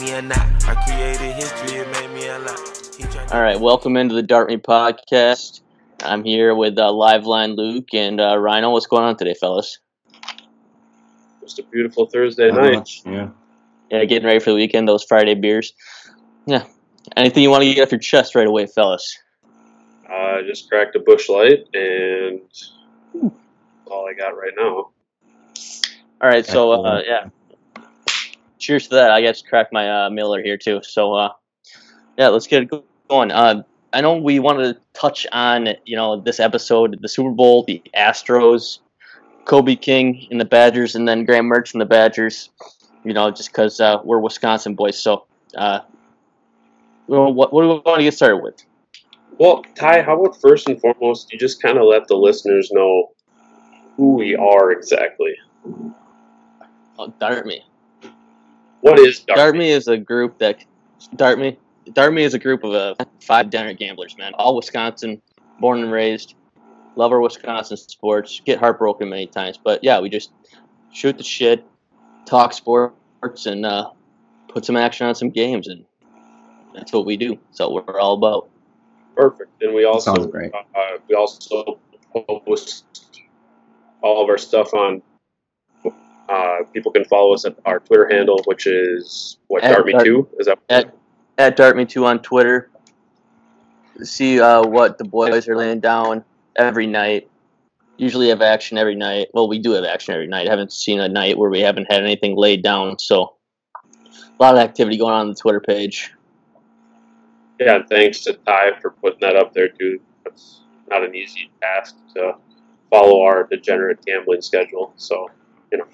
millions me a knot. I created history, it made me a lot. All right, welcome into the Dart Me podcast. I'm here with uh, Liveline Luke and uh, Rhino. What's going on today, fellas? Just a beautiful Thursday Not night. Yeah. Yeah, getting ready for the weekend. Those Friday beers. Yeah. Anything you want to get off your chest right away, fellas? I just cracked a Busch Light, and that's all I got right now. All right, so uh, yeah. Cheers to that. I guess crack my uh, Miller here too. So uh, yeah, let's get it going. Uh, I know we wanted to touch on you know this episode, the Super Bowl, the Astros, Kobe King and the Badgers, and then Graham Mertz and the Badgers. You know, just because uh, we're Wisconsin boys. So uh, what what do we want to get started with? Well, Ty, how about first and foremost, you just kind of let the listeners know who we are exactly. Oh, darn Me. What is Dark? Dart Me is a group that Dart Me Dart Me is a group of uh, five dinner gamblers, man. All Wisconsin, born and raised, love our Wisconsin sports. Get heartbroken many times, but yeah, we just shoot the shit, talk sports, and uh, put some action on some games, and that's what we do. So we're all about. Perfect. And we also Sounds great. Uh, we also post all of our stuff on. Uh, people can follow us at our Twitter handle, which is what at Dartme two Is that At at Dart Me Two on Twitter. See uh, what the boys are laying down every night. Usually have action every night. Well, we do have action every night. I haven't seen a night where we haven't had anything laid down. So a lot of activity going on on the Twitter page. Yeah, and thanks to Ty for putting that up there too. That's not an easy task to follow our degenerate gambling schedule. So, you know,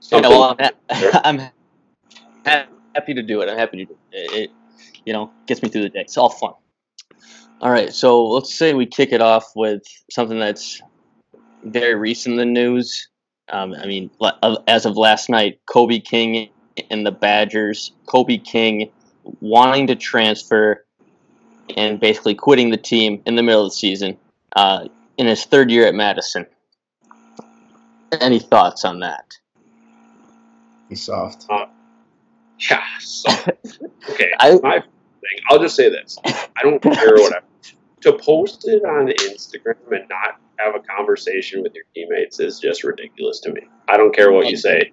Yeah, something- well, I'm, ha- I'm ha- happy to do it. I'm happy to do it. It, you know, gets me through the day. It's all fun. All right, so let's say we kick it off with something that's very recent in the news. Um, I mean, as of last night, Kobe King and the Badgers, Kobe King wanting to transfer and basically quitting the team in the middle of the season uh, in his third year at Madison. Any thoughts on that? He's soft. Uh, yeah. soft. okay, I- my thing. I'll just say this: I don't care what I to post it on Instagram and not have a conversation with your teammates is just ridiculous to me. I don't care what you say.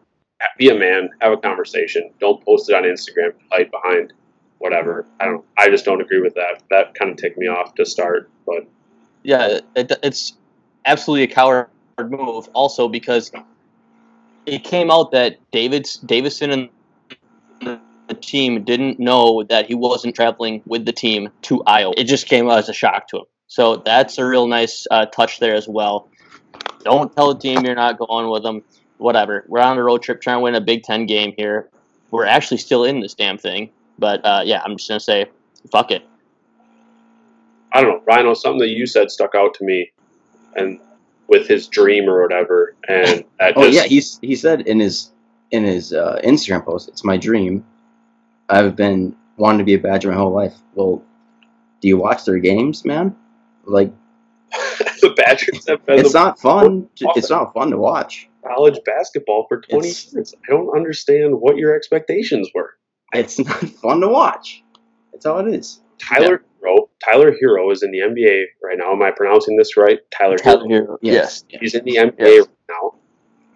Be a man, have a conversation. Don't post it on Instagram. Hide behind whatever. I don't. I just don't agree with that. That kind of ticked me off to start, but. yeah, it, it's absolutely a coward move. Also, because it came out that David's Davison and the team didn't know that he wasn't traveling with the team to Iowa. It just came as a shock to him. So that's a real nice uh, touch there as well. Don't tell the team you're not going with them. Whatever. We're on a road trip trying to win a Big Ten game here. We're actually still in this damn thing. But uh, yeah, I'm just gonna say, fuck it. I don't know, Rhino, something that you said stuck out to me, and with his dream or whatever, and that Oh just, yeah, he's he said in his in his uh, Instagram post, "It's my dream. I've been wanting to be a Badger my whole life." Well, do you watch their games, man? Like, the Badgers have been it's not fun. To, it's not fun to watch. college basketball for 20 It's- years. I don't understand what your expectations were. It's not fun to watch. That's all it is. Tyler Herro, Tyler Herro is in the NBA right now. Am I pronouncing this right? Tyler Herro. Herro. Yes. He's in the NBA Yes. right now,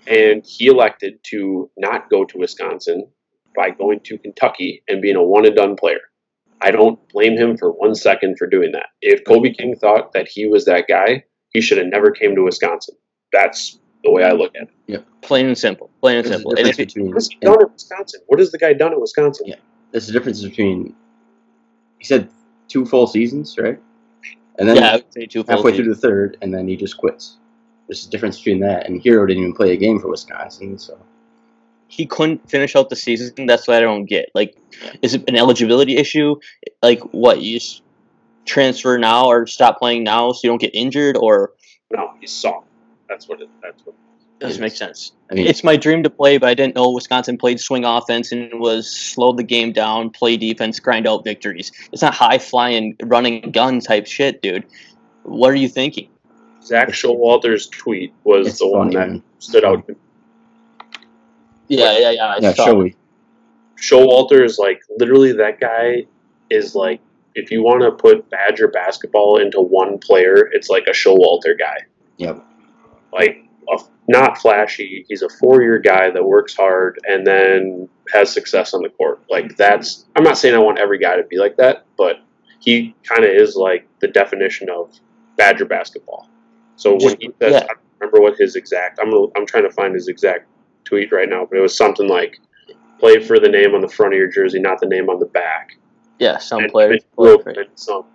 and he elected to not go to Wisconsin by going to Kentucky and being a one and done player. I don't blame him for one second for doing that. If Kobe King thought that he was that guy, he should have never came to Wisconsin. That's the way I look at it. Yeah, plain and simple. Plain and There's simple. And difference if between What has he done at Wisconsin? What has the guy done at Wisconsin? Yeah. there's a difference between. He said two full seasons, right? And then yeah, I would say two full halfway seasons. through the third, and then he just quits. There's a difference between that and Herro didn't even play a game for Wisconsin, so he couldn't finish out the season. That's what I don't get. Like, is it an eligibility issue? Like, what you just transfer now or stop playing now so you don't get injured, or No, he's soft. That's what it. That's what. Doesn't make sense. I mean, It's my dream to play, but I didn't know Wisconsin played swing offense and was slow the game down, play defense, grind out victories. It's not high flying, running gun type shit, dude. What are you thinking? Zak Showalter's tweet was it's the one that man. stood out. to me. Yeah, yeah, yeah. I Yeah, saw. showy. Showalter is like literally that guy is like if you want to put Badger basketball into one player, it's like a Showalter guy. Yep. Like a, not flashy. He's a four-year guy that works hard and then has success on the court. Like that's. I'm not saying I want every guy to be like that, but he kind of is like the definition of Badger basketball. So when he says, yeah. I don't remember what his exact. I'm I'm trying to find his exact tweet right now, but it was something like play for the name on the front of your jersey, not the name on the back. Yeah, some And players. some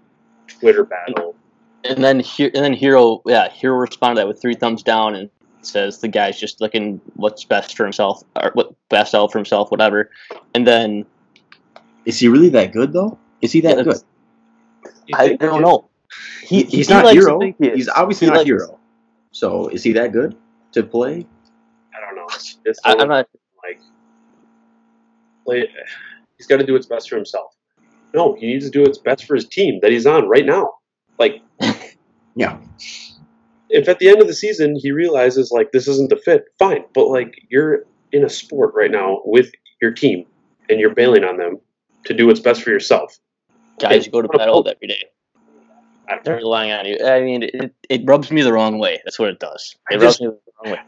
Twitter battle. And then here, and then Herro, yeah, Herro responded that with three thumbs down and says the guy's just looking what's best for himself or what best out for himself, whatever. And then Is he really that good though? Is he that Yeah, good? You I don't know. He, He's he not likes to hero. he. He's obviously He not likes- hero. So is he that good to play? I don't know. It's I, I'm not. like play. He's got to do what's best for himself. No, he needs to do what's best for his team that he's on right now. Like, Yeah. If at the end of the season he realizes like this isn't the fit, fine. But like you're in a sport right now with your team, and you're bailing on them to do what's best for yourself. Guys you go to battle every day. I don't They're relying on you. I mean, it, it rubs me the wrong way. That's what it does. It just- rubs me the wrong way.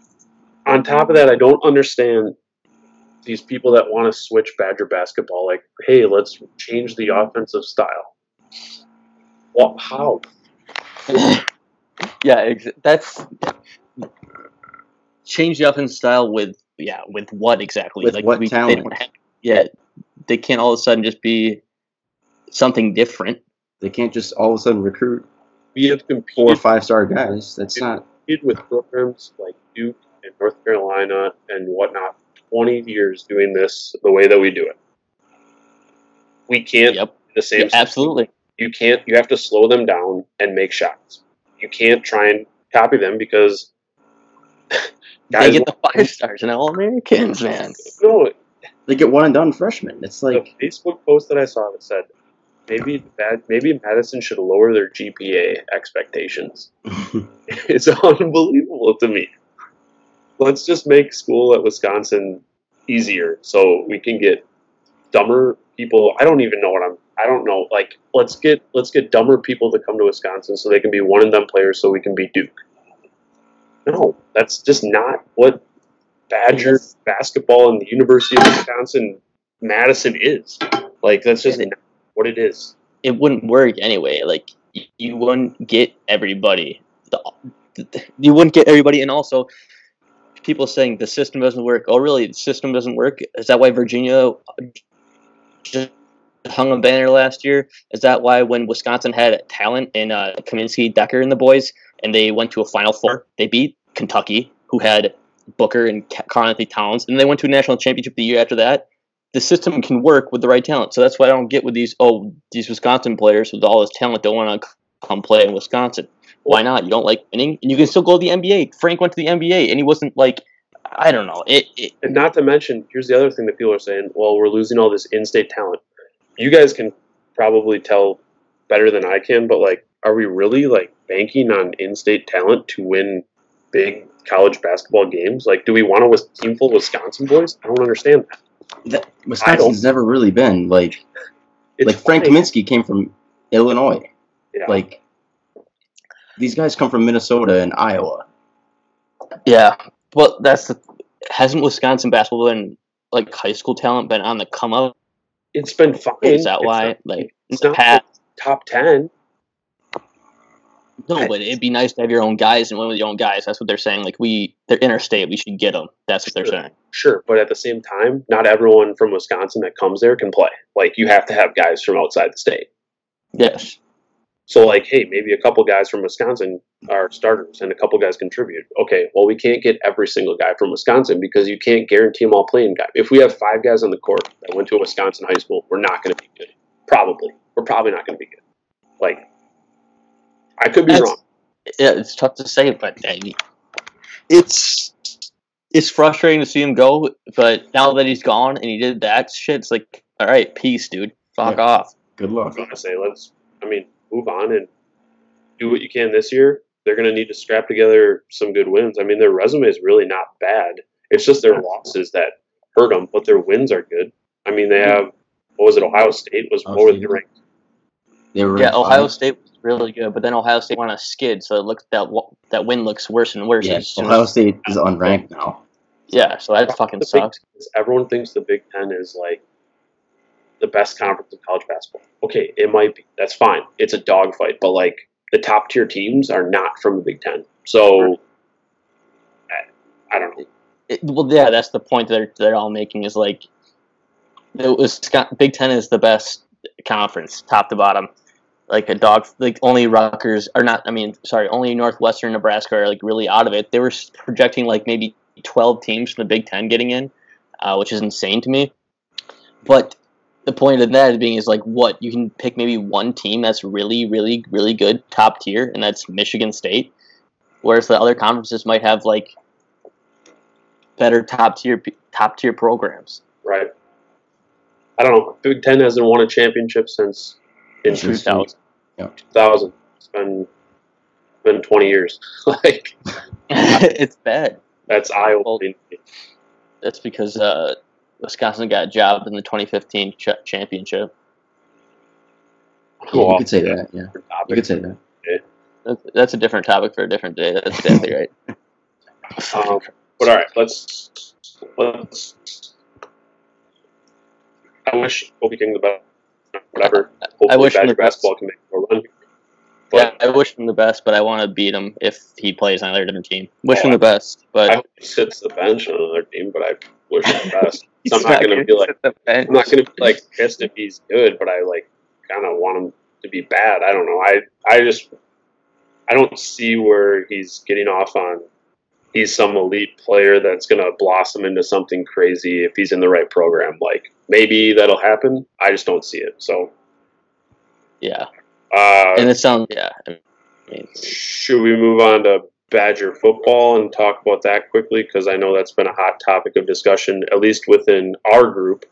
on top of that, I don't understand these people that want to switch Badger basketball. Like, hey, let's change the offensive style. Well, how? yeah, ex- that's change the offense style with yeah with what exactly? With what they talent? don't have- yeah, they can't all of a sudden just be something different. They can't just all of a sudden recruit We have four or five star guys. That's not. competed with programs like Duke and North Carolina and whatnot. Twenty years doing this the way that we do it. We can't Yep, the same. yeah, absolutely. you can't you have to slow them down and make shots you can't try and copy them because They get the five stars and all Americans, man. no They get one and done freshmen. It's like the facebook post that i saw that said maybe bad maybe madison should lower their gpa expectations it's unbelievable to me let's just make school at wisconsin easier so we can get dumber people i don't even know what i'm i don't know like let's get let's get dumber people to come to wisconsin so they can be one and done players so we can be duke no that's just not what badger basketball and the university of wisconsin madison is like that's just what it is It wouldn't work anyway. Like you wouldn't get everybody. The, the- you wouldn't get everybody, and also people saying the system doesn't work. Oh, really? The system doesn't work? Is that why Virginia just hung a banner last year? Is that why when Wisconsin had talent in uh, Kaminsky, Dekker, and the boys, and they went to a Final Four, they beat Kentucky, who had Booker and Ca- Karl Anthony Towns, and they went to a national championship the year after that. The system can work with the right talent, so that's why I don't get with these. Oh, these Wisconsin players with all this talent don't want to come play in Wisconsin. Why not? You don't like winning, and you can still go to the NBA. Frank went to the NBA, and he wasn't like, I don't know. It, it And not to mention, here's the other thing that people are saying: well, we're losing all this in-state talent. You guys can probably tell better than I can, but like, are we really like banking on in-state talent to win big college basketball games? Like, do we want a Wis- team full of Wisconsin boys? I don't understand that. that, Wisconsin's never really been like It's like Frank. Kaminsky came from Illinois. Yeah. Like these guys come from Minnesota and Iowa. Yeah, well, that's the hasn't Wisconsin basketball been like high school talent been on the come up? It's been fine. Is that It's why? not- like it's not past, top ten. no, but it'd be nice to have your own guys and win with your own guys. That's what they're saying. Like we, they're interstate. We should get them. That's what they're Sure. saying. Sure, but at the same time, not everyone from Wisconsin that comes there can play. Like, you have to have guys from outside the state. Yes. So, like, hey, maybe a couple guys from Wisconsin are starters and a couple guys contribute. Okay, well, we can't get every single guy from Wisconsin because you can't guarantee them all playing guy. If we have five guys on the court that went to a Wisconsin high school, we're not going to be good. Probably. We're probably not going to be good. Like, I could be That's- wrong. Yeah, it's tough to say, but I mean, it's it's frustrating to see him go. But now that he's gone and he did that shit, it's like, all right, peace, dude. Fuck Yeah. off. Good luck. I'm going to say, let's, I mean, move on and do what you can this year. They're going to need to scrap together some good wins. I mean, their resume is really not bad. It's just their losses that hurt them, but their wins are good. I mean, they have what was it? Ohio State was Ohio what was State. they ranked? They were Yeah, Ohio five. State was really good, but then Ohio State went on a skid, so it looks that that win looks worse and worse. Yeah, as Ohio as- State is unranked now. yeah, so that fucking The sucks. is everyone thinks the Big Ten is like the best conference in college basketball. Okay, it might be. That's fine. It's a dogfight, but like the top tier teams are not from the Big Ten. So I, I don't know. It, well, yeah, that's the point that they're, they're all making is like it was Big Ten is the best conference, top to bottom. Like a dog, like only Rutgers are not. I mean, sorry, only Northwestern, Nebraska are like really out of it. They were projecting like maybe twelve teams from the Big Ten getting in, uh, which is insane to me. But the point of that being is like what you can pick maybe one team that's really, really, really good, top tier, and that's Michigan State. Whereas the other conferences might have like better top tier top tier programs. Right. I don't know. Big Ten hasn't won a championship since in Since 2000. 2000. It's been been 20 years. like it's bad. that's eye opening. That's because uh, Wisconsin got jobbed in the 2015 ch- championship. Yeah, you could say that. Yeah, you could say that. That's, that's a different topic for a different day. That's definitely right. Um, but all right, let's let's. I wish Kobe King the best. Whatever. Hopefully, wish him Badger the best. basketball can make a run. yeah, I wish him the best, but I want to beat him if he plays on another different team. Wish Oh, him the best, I but hope he sits the bench on another team. But I the best. he's I'm not gonna gonna be like- sit the bench. I'm not gonna be like pissed if he's good, but I like kind of want him to be bad. I don't know. I I just I don't see where he's getting off on. He's some elite player that's gonna blossom into something crazy if he's in the right program. Like maybe that'll happen. I just don't see it. So Yeah, uh, and it sounds yeah. I mean, should we move on to Badger football and talk about that quickly? Because I know that's been a hot topic of discussion, at least within our group.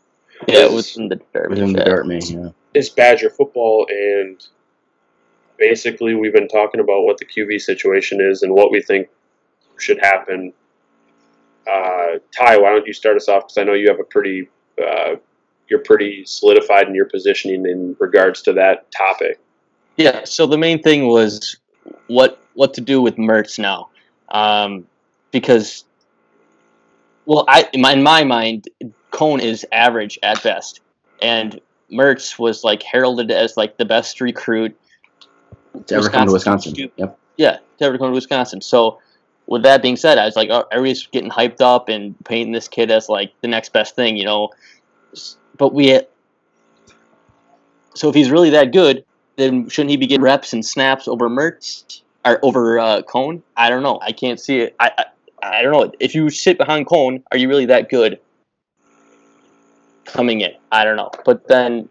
yeah, Yes. within the derby. Within the yeah. Dart yeah. is Badger football, and basically we've been talking about what the QB situation is and what we think should happen. Uh, Ty, why don't you start us off? Because I know you have a pretty, uh, you're pretty solidified in your positioning in regards to that topic. Yeah. So the main thing was what what to do with Mertz now, um, because well, I in my, in my mind, Coan is average at best, and Mertz was like heralded as like the best recruit. To ever come to Wisconsin. Yep. Yeah, to ever come to Wisconsin. So. With that being said, I was like, oh, everybody's getting hyped up and painting this kid as like the next best thing, you know. But we, so if he's really that good, then shouldn't he be getting reps and snaps over Mertz or over uh, Coan? I don't know. I can't see it. I, I I don't know. If you sit behind Coan, are you really that good? Coming in, I don't know. But then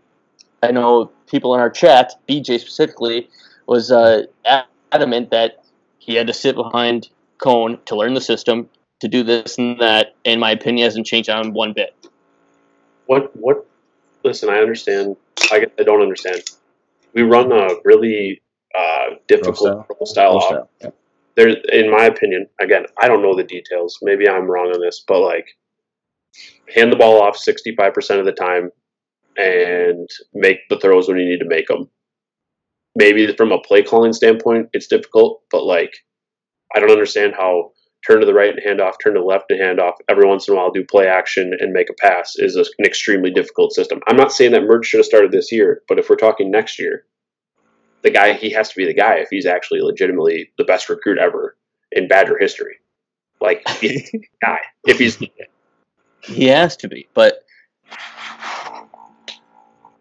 I know people in our chat, BJ specifically, was uh, adamant that he had to sit behind Coan to learn the system, to do this and that. And my opinion hasn't changed on one bit. What, what, listen, I understand. I I don't understand. We run a really uh, difficult style. pro style yep. there in my opinion again i don't know the details maybe i'm wrong on this but like hand the ball off 65% of the time and make the throws when you need to make them maybe from a play calling standpoint it's difficult but like i don't understand how turn to the right and hand off turn to the left and hand off every once in a while do play action and make a pass is an extremely difficult system i'm not saying that Mertz should have started this year but if we're talking next year the guy he has to be the guy if he's actually legitimately the best recruit ever in Badger history. Like guy if he's He has to be, but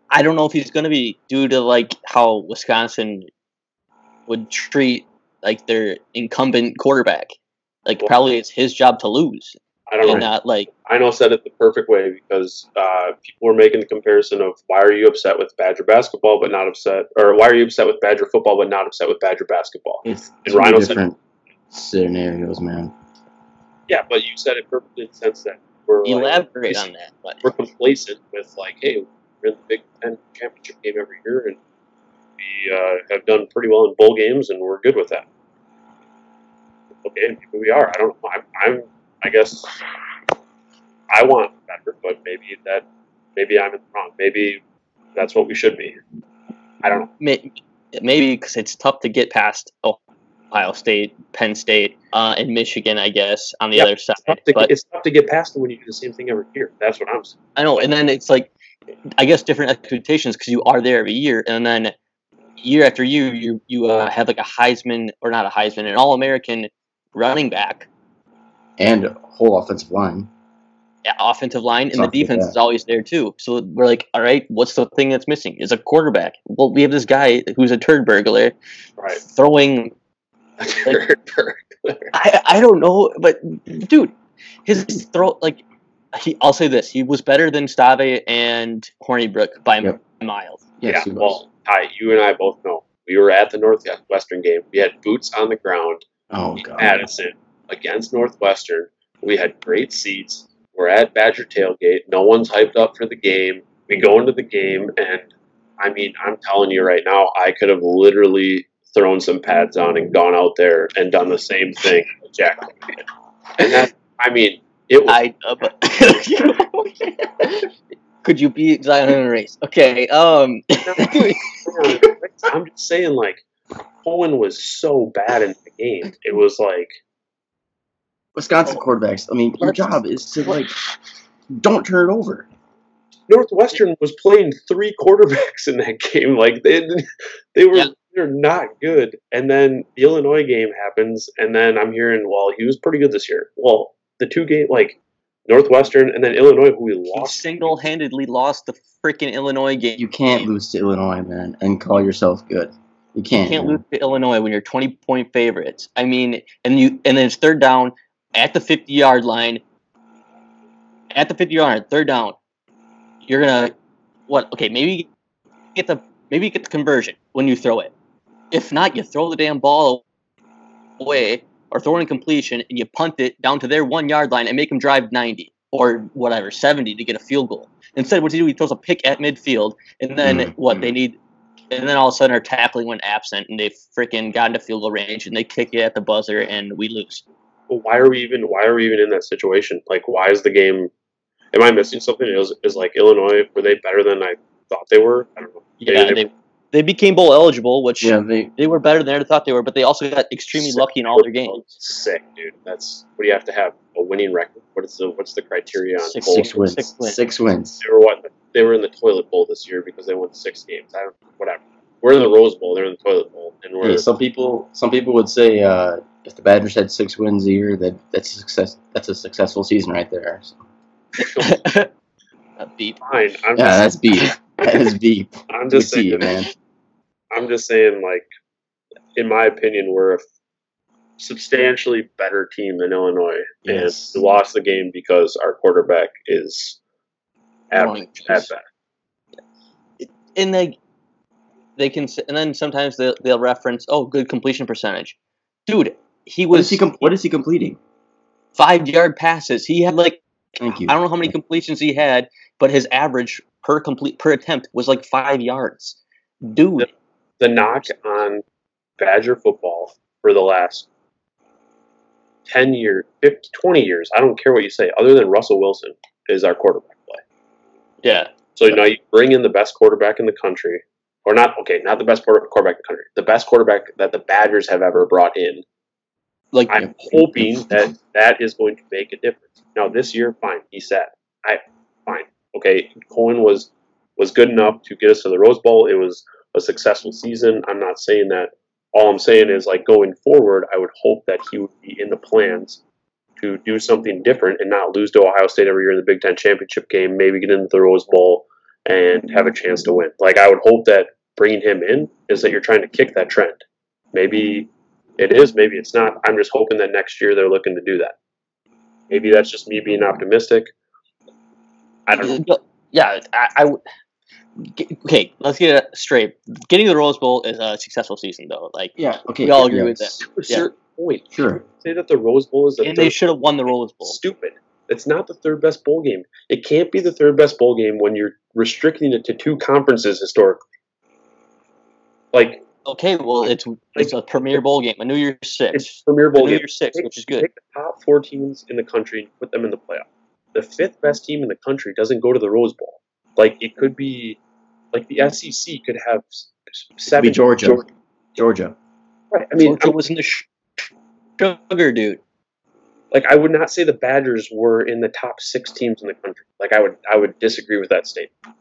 I don't know if he's going to be due to like how Wisconsin would treat like their incumbent quarterback. Like Well- probably it's his job to lose, I don't know. not like I know said it the perfect way because uh, people were making the comparison of why are you upset with Badger basketball but not upset, or why are you upset with Badger football but not upset with Badger basketball? It's And Rhino said- different scenarios, man. Yeah, but you said it perfectly in the sense that we're like, elaborate on that. But we're complacent with like, hey, we're in the Big Ten championship game every year, and we uh, have done pretty well in bowl games, and we're good with that. Okay, maybe we are. I don't know. I'm, I'm I guess I want better, but maybe that maybe I'm wrong. Maybe that's what we should be. I don't know. Maybe because it's tough to get past Ohio State, Penn State, uh, and Michigan, I guess, on the Yeah, other side. It's tough, to, But it's tough to get past it when you do the same thing every year. That's what I'm saying. I know, and then it's like, I guess different expectations because you are there every year, and then year after year, you you uh, have like a Heisman or not a Heisman, an All American running back, And whole offensive line. yeah, offensive line, and the Something like defense that. is always there too. So we're like, all right, what's the thing that's missing? Is a quarterback. Well, we have this guy who's a turd burglar Right. throwing. I I don't know, but dude, his throw like. He, I'll say this: he was better than Stave and Hornibrook by Yep. miles. Yes, yeah. Well, Ty, you and I both know we were at the Northwestern game. We had boots on the ground oh in god. Madison against Northwestern. We had great seats. We're at Badger tailgate. No one's hyped up for the game. We go into the game, and I mean, I'm telling you right now, I could have literally thrown some pads on and gone out there and done the same thing Jack. And that, I mean, it was I uh, but could you beat Zion in a race? Okay, um, I'm just saying, like, Coan was so bad in the game. It was like, Wisconsin oh. quarterbacks. I mean, your job is to like don't turn it over. Northwestern was playing three quarterbacks in that game. Like they they were Yeah. they're not good. And then the Illinois game happens, and then I'm hearing, well, he was pretty good this year. Well, the two game like Northwestern and then Illinois, who we he lost. single-handedly lost the freaking Illinois game. You can't lose to Illinois, man, and call yourself good. You can't. You can't man. lose to Illinois when you're 20 point favorites. I mean, and you and then it's third down at the 50 yard line. At the 50 yard line, third down, you're gonna what? Okay, maybe get the maybe get the conversion when you throw it. If not, you throw the damn ball away or throw an incompletion and you punt it down to their one yard line and make them drive 90 or whatever 70 to get a field goal. Instead, what he do? He throws a pick at midfield, and then Mhm. what? They need and then all of a sudden our tackling went absent and they freaking got into field goal range and they kick it at the buzzer and we lose. Well, why are we even why are we even in that situation? Like, why is the game? Am I missing something? Is is like Illinois? Were they better than I thought they were? I don't know. Yeah, They- they, they became bowl eligible, which Yeah, they. they were better than I thought they were, but they also got extremely lucky in all their games. Sick, dude. That's what do you have to have a winning record? What is the what's the criteria on Six- bowl? Six wins. Six wins. Six wins. They were what? They were in the toilet bowl this year because they won six games. I don't whatever. We're in the Rose Bowl. They're in the toilet bowl, and we're Hey, some people, some people would say uh, if the Badgers had six wins a year, that that's a success. That's a successful season right there. So, A beep. fine. I'm yeah, that's just, beef. That is beef. I'm just to see you, saying, man. I'm just saying, like, in my opinion, we're a substantially better team than Illinois, Yes. and we lost the game because our quarterback is average at best. And they they can and then sometimes they'll, they'll reference oh good completion percentage. Dude, he was is he? Com- what is he completing? five yard passes. He had like Thank you. I don't know how many completions he had, but his average per complete per attempt was like five yards. Dude, The knock on Badger football for the last 10 years, 50, 20 years, I don't care what you say, other than Russell Wilson, is our quarterback play. yeah, So now you bring in the best quarterback in the country, or not, okay, not the best quarterback in the country, the best quarterback that the Badgers have ever brought in. Like I'm hoping that that is going to make a difference. Now this year, fine, he sat. I fine, okay. Coan was was good enough to get us to the Rose Bowl. It was a successful season. I'm not saying that. All I'm saying is like going forward, I would hope that he would be in the plans to do something different and not lose to Ohio State every year in the Big Ten championship game. Maybe get into the Rose Bowl and have a chance to win. Like I would hope that bringing him in is that you're trying to kick that trend. Maybe it is, maybe it's not. I'm just hoping that next year they're looking to do that. Maybe that's just me being optimistic. I don't know. Yeah, I, I would. G- Okay, let's get it straight. Getting the Rose Bowl is a successful season, though. Like, Yeah. Okay. We all agree with that. To Yeah. certain point, Sure. say that the Rose Bowl is the and they should have won the Rose Bowl. stupid. It's not the third best bowl game. It can't be the third best bowl game when you're restricting it to two conferences historically. Like Okay, well, it's it's a premier bowl game, a New Year's Six, it's Six, Premier a Bowl New game. Year's Six, Take- which is good. Take the top four teams in the country and put them in the playoff. the fifth best team in the country doesn't go to the Rose Bowl. Like it could be, like the SEC could have s- s- seven. Georgia. Georgia. Right. I mean, Georgia I'm- was in the sh- sugar, dude. like I would not say the Badgers were in the top six teams in the country. Like I would, I would disagree with that statement.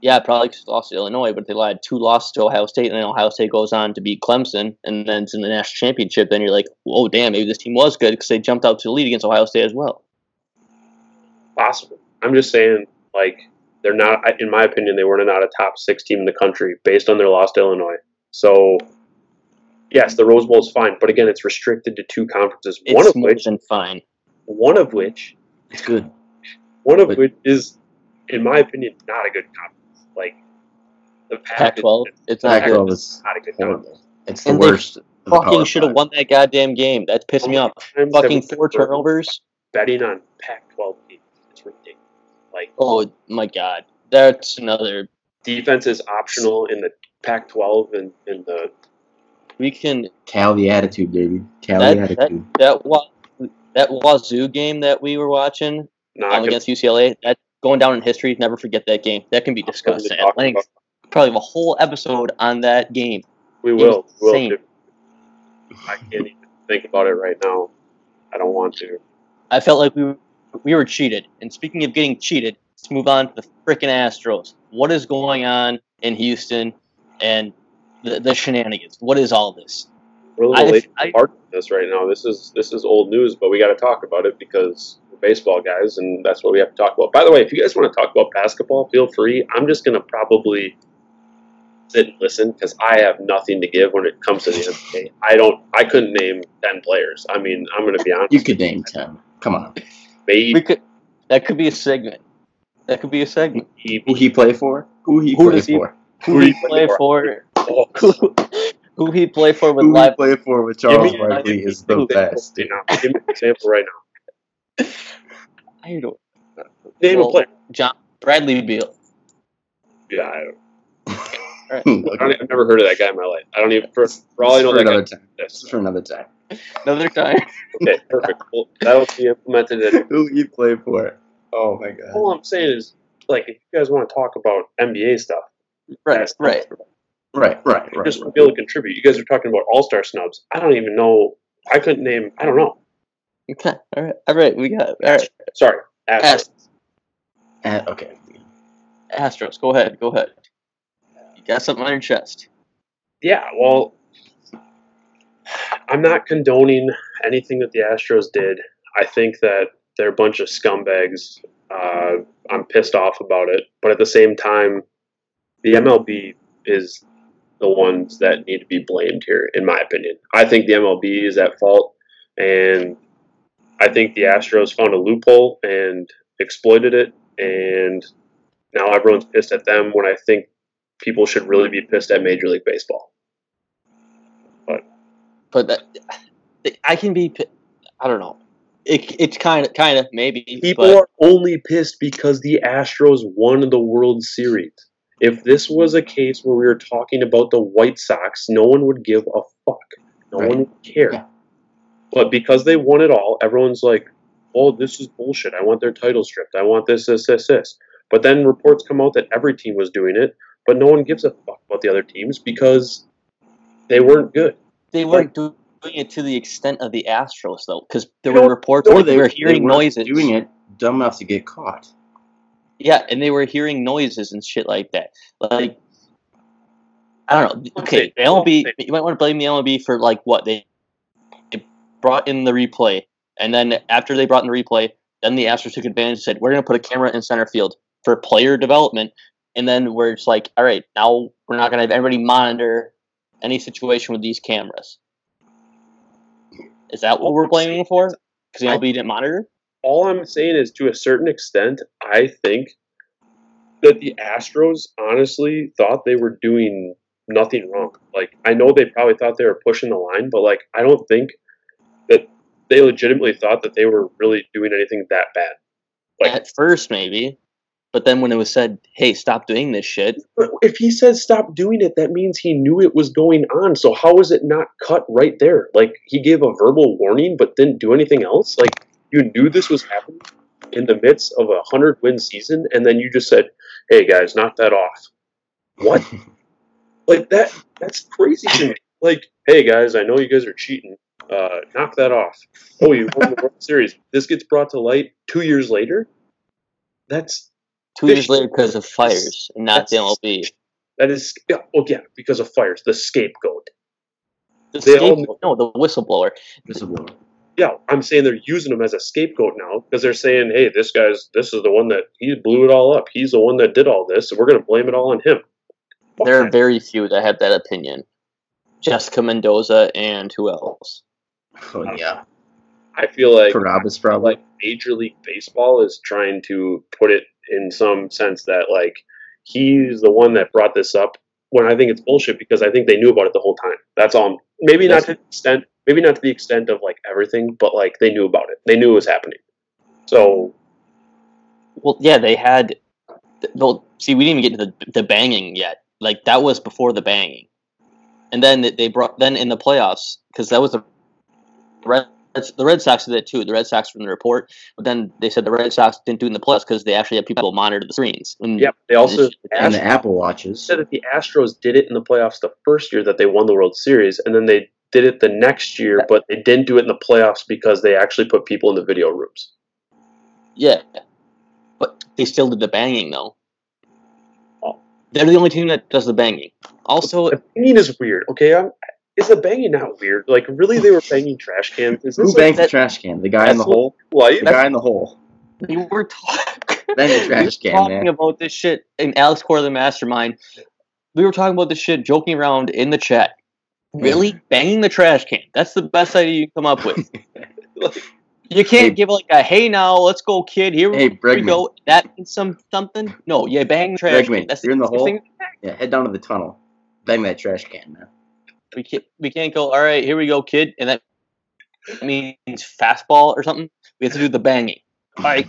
Yeah, probably 'cause they lost to Illinois, but they had two losses to Ohio State, and then Ohio State goes on to beat Clemson, and then it's in the national championship. Then you're like, oh damn, maybe this team was good because they jumped out to the lead against Ohio State as well. Possible. I'm just saying, like they're not. In my opinion, they were not a top six team in the country based on their loss to Illinois. So. Yes, the Rose Bowl is fine, but again, it's restricted to two conferences. It's one of which, than fine. one of which It's good. One of But- which is, in my opinion, not a good conference. Like the Pac Pac-12, it's not Pac-12 good. Pac-12 is not a good conference. horrible. It's the And worst. of Fucking should have won that goddamn game. That's pissing me off. Fucking four turnovers. Betting on Pac-12 teams, it's ridiculous. Like Oh my god, that's another. defense is optional in the Pac-12 and in the We can Cali attitude, baby. Cali That- that- attitude. that wa- that Wazzu game that we were watching not um, gonna- against UCLA. That going down in history. Never forget that game. That can be discussed at length. Probably have a whole episode on that game. We will. We will. I can't even think about it right now. I don't want to. I felt like we were, we were cheated. And speaking of getting cheated, let's move on to the freaking Astros. What is going on in Houston and the, the shenanigans? What is all this? We're a I- little late I- party with this right now. This is this is old news, but we got to talk about it because baseball guys, and that's what we have to talk about. By the way, if you guys want to talk about basketball, feel free. I'm just gonna probably sit and listen because I have nothing to give when it comes to the NBA. I don't. I couldn't name ten players. I mean, I'm gonna be honest. You could name ten. Come on. Maybe We could that could be a segment. That could be a segment. Who he play for? Who he Who play does he- for? Who he play for? Who he play for with Who he live? play for with Charles Barkley is the best. you know, give me an example right now. I don't. Name Well, a player. John Bradley Beal. Yeah, I don't, I Okay. don't, I've never heard of that guy in my life. I don't even. For, for all I know, for that guy another time. This is for another time. Another time. Okay, perfect. Well, that'll be implemented in Who you play for? Oh my god. all I'm saying is, like, if you guys want to talk about NBA stuff, Right. that's Right. Right, right, right. just want to be able to contribute. You guys are talking about All Star snubs. I don't even know. I couldn't name. I don't know. Okay. All right. All right. We got. All right. Sorry, Astros. Ast- Uh, okay. Astros. Go ahead. Go ahead. You got something on your chest. Yeah, well, I'm not condoning anything that the Astros did. I think that they're a bunch of scumbags. Uh, I'm pissed off about it, but at the same time, the MLB is the ones that need to be blamed here, in my opinion. I think the MLB is at fault, and I think the Astros found a loophole and exploited it, and now everyone's pissed at them when I think people should really be pissed at Major League Baseball. But but that, I can be. I don't know. It, it's kind of, kind of maybe. People but are only pissed because the Astros won the World Series. If this was a case where we were talking about the White Sox, no one would give a fuck. No Right. one would care. Yeah. But because they won it all, everyone's like, oh, this is bullshit. I want their title stripped. I want this, this, this, this. But then reports come out that every team was doing it, but no one gives a fuck about the other teams because they weren't good. they weren't doing it to the extent of the Astros though, because there were reports or where they they were hearing weren't noises. Doing it dumb enough to get caught. Yeah, and they were hearing noises and shit like that. Like, I don't know. Okay, the MLB. You might want to blame the MLB for like what they, they brought in the replay, and then after they brought in the replay, then the Astros took advantage and said, "We're going to put a camera in center field for player development." And then we're just like, "All right, now we're not going to have anybody monitor any situation with these cameras." Is that what we're blaming for? Because the MLB didn't monitor. all I'm saying is to a certain extent, I think that the Astros honestly thought they were doing nothing wrong. Like I know they probably thought they were pushing the line, but like I don't think that they legitimately thought that they were really doing anything that bad. Like- At first, maybe, but then when it was said, "Hey, stop doing this shit," But if he says stop doing it, that means he knew it was going on. So how is it not cut right there? Like he gave a verbal warning but didn't do anything else? Like You knew this was happening in the midst of a hundred win season, and then you just said, "Hey guys, knock that off." What? like that? That's crazy to me. Like, hey guys, I know you guys are cheating. Uh, knock that off. Oh, you won the World Series. This gets brought to light two years later. That's Two years later because of Fiers and not the MLB. that is yeah, oh yeah, because of Fiers. The scapegoat. The They all- scapegoat- no, the whistleblower. Whistleblower. Yeah, I'm saying they're using him as a scapegoat now because they're saying, "Hey, this guy's this is the one that he blew it all up. He's the one that did all this, so we're going to blame it all on him." Fuck There are that. very few that have that opinion. Jessica Mendoza and who else? Oh yeah. I feel like Carabas probably. like Major League Baseball is trying to put it in some sense that like he's the one that brought this up when I think it's bullshit because I think they knew about it the whole time. That's all. Maybe not to the extent, maybe not to the extent of like everything, but like they knew about it. They knew it was happening. So Well, yeah, they had. Well, see, we didn't even get to the the banging yet. Like that was before the banging, and then they- they brought then in the playoffs because that was the Red the Red Sox did it too. The Red Sox from the report, but then they said the Red Sox didn't do it in the playoffs because they actually had people monitor the screens. And yeah, they also and the Astros Apple Watches. said that the Astros did it in the playoffs the first year that they won the World Series, and then they did it the next year, but they didn't do it in the playoffs because they actually put people in the video rooms. yeah, but they still did the banging though. Oh. They're the only team that does the banging. Also, The banging is weird. Okay, I'm, is the banging not weird? Like, really, they were banging trash cans? Is Who this banged the trash can? The guy in the that's what- hole. like, The life? guy in the hole. we were talking. Bang the we trash were can, talking man. about this shit, and Alex Cora, the mastermind. We were talking about this shit, joking around in the chat. Hmm. Really, banging the trash can? That's the best idea you can come up with. Like, You can't Hey- give like a "Hey now, let's go, kid." Here Hey, we Bregman. go. That means some something. No, yeah, bang the trash Bregman, can. That's you're in the hole? thing. Yeah, head down to the tunnel. Bang that trash can, man. We can't. We can't go. All right, here we go, kid, and that means fastball or something. We have to do the banging. All right.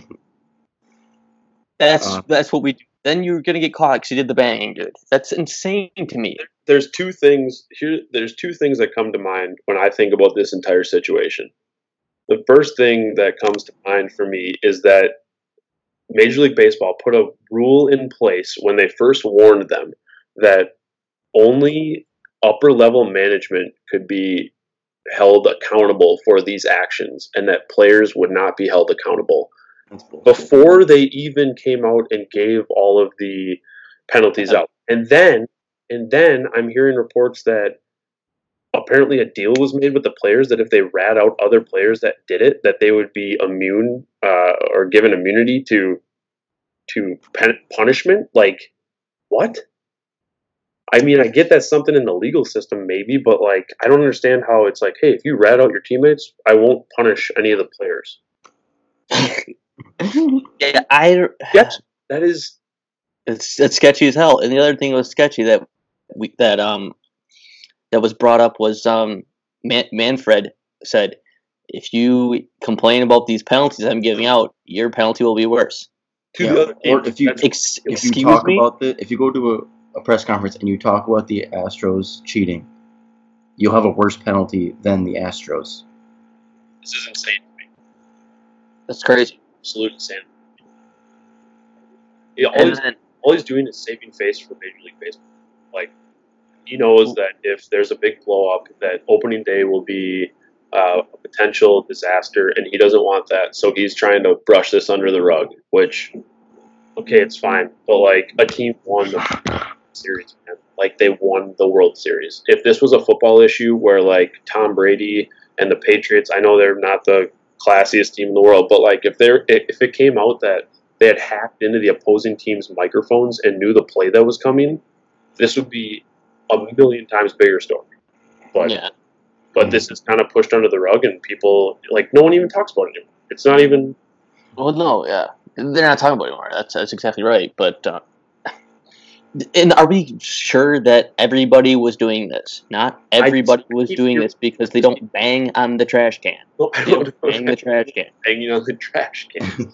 That's Uh. that's what we do. Then you're gonna get caught because you did the banging, dude. That's insane to me. there's two things here. There's two things that come to mind when I think about this entire situation. The first thing that comes to mind for me is that Major League Baseball put a rule in place when they first warned them that only upper level management could be held accountable for these actions and that players would not be held accountable before they even came out and gave all of the penalties out. And then and then I'm hearing reports that apparently a deal was made with the players that if they rat out other players that did it, that they would be immune uh, or given immunity to to pen- punishment. Like what? I mean, I get that something in the legal system, maybe, but like, I don't understand how it's like, hey, if you rat out your teammates, I won't punish any of the players. Yeah, I. Yes, that is It's it's sketchy as hell. And the other thing that was sketchy that we that um that was brought up was um Man- Manfred said if you complain about these penalties I'm giving out, your penalty will be worse. to Yeah, the other or if you- Ex- if you excuse talk me. about the if you go to a, a press conference and you talk about the Astros cheating, you'll have a worse penalty than the Astros. this is insane to me. That's crazy. Absolute insanity. Yeah, all, And he's, then, all he's doing is saving face for Major League Baseball. Like he knows that if there's a big blow up, that opening day will be uh, a potential disaster, and he doesn't want that. So he's trying to brush this under the rug. Which, okay, it's fine, but like a team won the series, man. Like they won the World Series. If this was a football issue where like Tom Brady and the Patriots, I know they're not the classiest team in the world, but like if they're if it came out that they had hacked into the opposing team's microphones and knew the play that was coming, this would be a million times bigger story. But yeah. but this is kind of pushed under the rug, and people like no one even talks about it anymore. It's not even Well, no, yeah, they're not talking about it anymore. That's that's exactly right. But uh, and are we sure that everybody was doing this? Not everybody was doing this because they don't bang on the trash can. no, I don't don't know. bang the trash can. hanging on the trash can.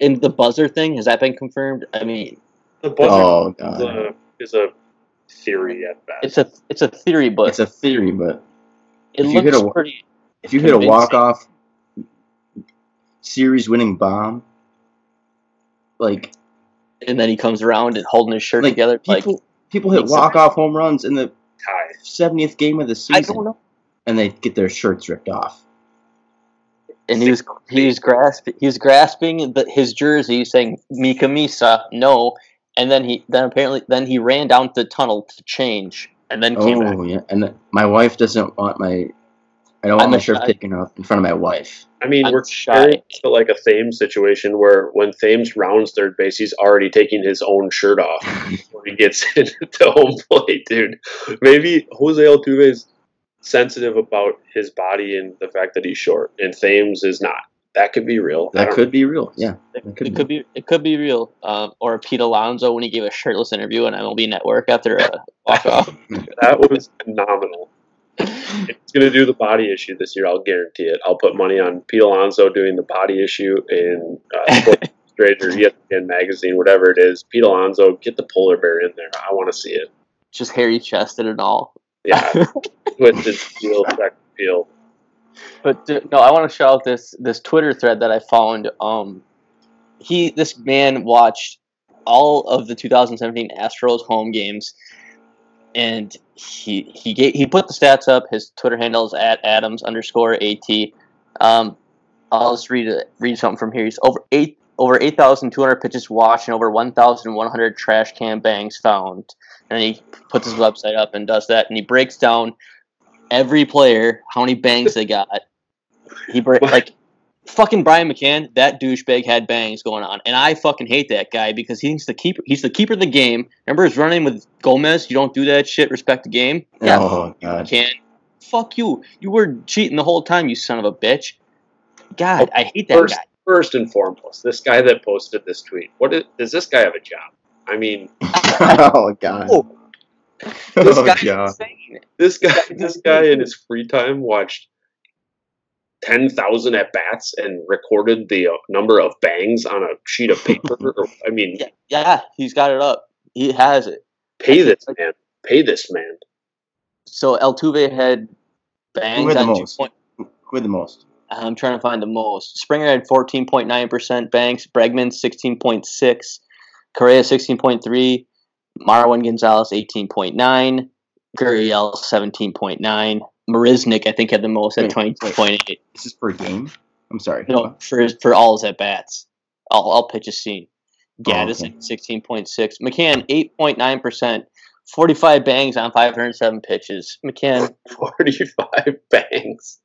And the buzzer thing has that been confirmed? I mean, The buzzer Oh is, god, a, is a theory at best. it's a it's a theory, but it's a theory, but it if you hit looks a- pretty. if you hit a walk off, series winning bomb. Like And then he comes around and holding his shirt like together. Like people people hit walk off home runs in the 70th game of the season I don't know. and they get their shirts ripped off. And he was he was grasping he was grasping the, his jersey, saying "Mika Misa, no." And then he then apparently then he ran down the tunnel to change, and then came oh, back. Oh yeah, and my wife doesn't want my. I don't want I'm my a shirt shy- taken off in front of my wife. I mean, I'm we're shy. comparing to like a Thames situation where when Thames rounds third base, he's already taking his own shirt off when he gets into home plate, dude. Maybe Jose Altuve is sensitive about his body and the fact that he's short, and Thames is not. That could be real. That don't could be real. Yeah, It, That could it be. could be it could be real. Um, or Pete Alonso when he gave a shirtless interview on MLB Network after a walk off. That was phenomenal. It's going to do the body issue this year. I'll guarantee it. I'll put money on Pete Alonso doing the body issue in uh, Illustrated or ESPN magazine, whatever it is. Pete Alonso, get the polar bear in there. I want to see it. Just hairy chested and all. Yeah, with twisted steel, second field. But uh, no, I want to shout out this this Twitter thread that I found. Um, he this man watched all of the 2017 Astros home games, and he he gave, he put the stats up. His Twitter handle is at Adams underscore At. Um, I'll just read read something from here. He's over eight over 8,200 pitches watched and over 1,100 trash can bangs found. And he puts his website up and does that, and he breaks down every player how many bangs they got. He break like fucking Brian McCann. That douchebag had bangs going on, and I fucking hate that guy because he's the keeper. He's the keeper of the game. Remember his running with Gomez. You don't do that shit. Respect the game. Yeah, Oh god. McCann. Fuck you. You were cheating the whole time. You son of a bitch. God, I hate that First, guy. first and foremost, this guy that posted this tweet. What is, does this guy have a job? I mean, oh god. Oh, This Oh, guy's God. insane. this guy, this guy in his free time watched ten thousand at bats and recorded the uh, number of bangs on a sheet of paper. Or- I mean, Yeah, yeah, he's got it up. He has it. pay this man. Pay this man. So Altuve had Who bangs had the on two most? point. Who had the most? I'm trying to find the most. Springer had 14.9% banks. Bregman 16.6. Correa 16.3. Marwin Gonzalez 18.9. Gurriel 17.9. Marisnick I think had the most at Wait, 22.8. This is per game. I'm sorry. No, for for all his at bats, all all pitches seen. Oh, Gattis okay. at 16.6. McCann 8.9%. 45 bangs on 507 pitches. McCann, Forty-five bangs.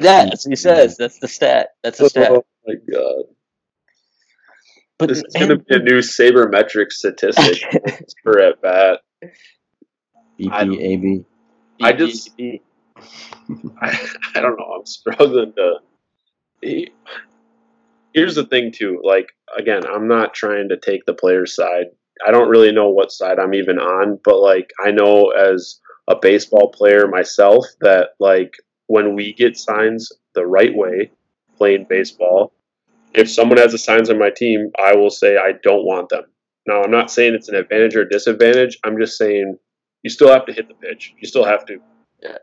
yeah, that's he says. That's the stat. That's the stat. Oh my god! But This is going to be a new sabermetric statistic for at bat. I don't- AB. I just- I, I don't know. I'm struggling to. Here's the thing, too. Like, again, I'm not trying to take the player's side. I don't really know what side I'm even on, but like, I know as a baseball player myself that like when we get signs the right way playing baseball, if someone has the signs on my team, I will say I don't want them. Now, I'm not saying it's an advantage or disadvantage. I'm just saying you still have to hit the pitch. You still have to. Yeah.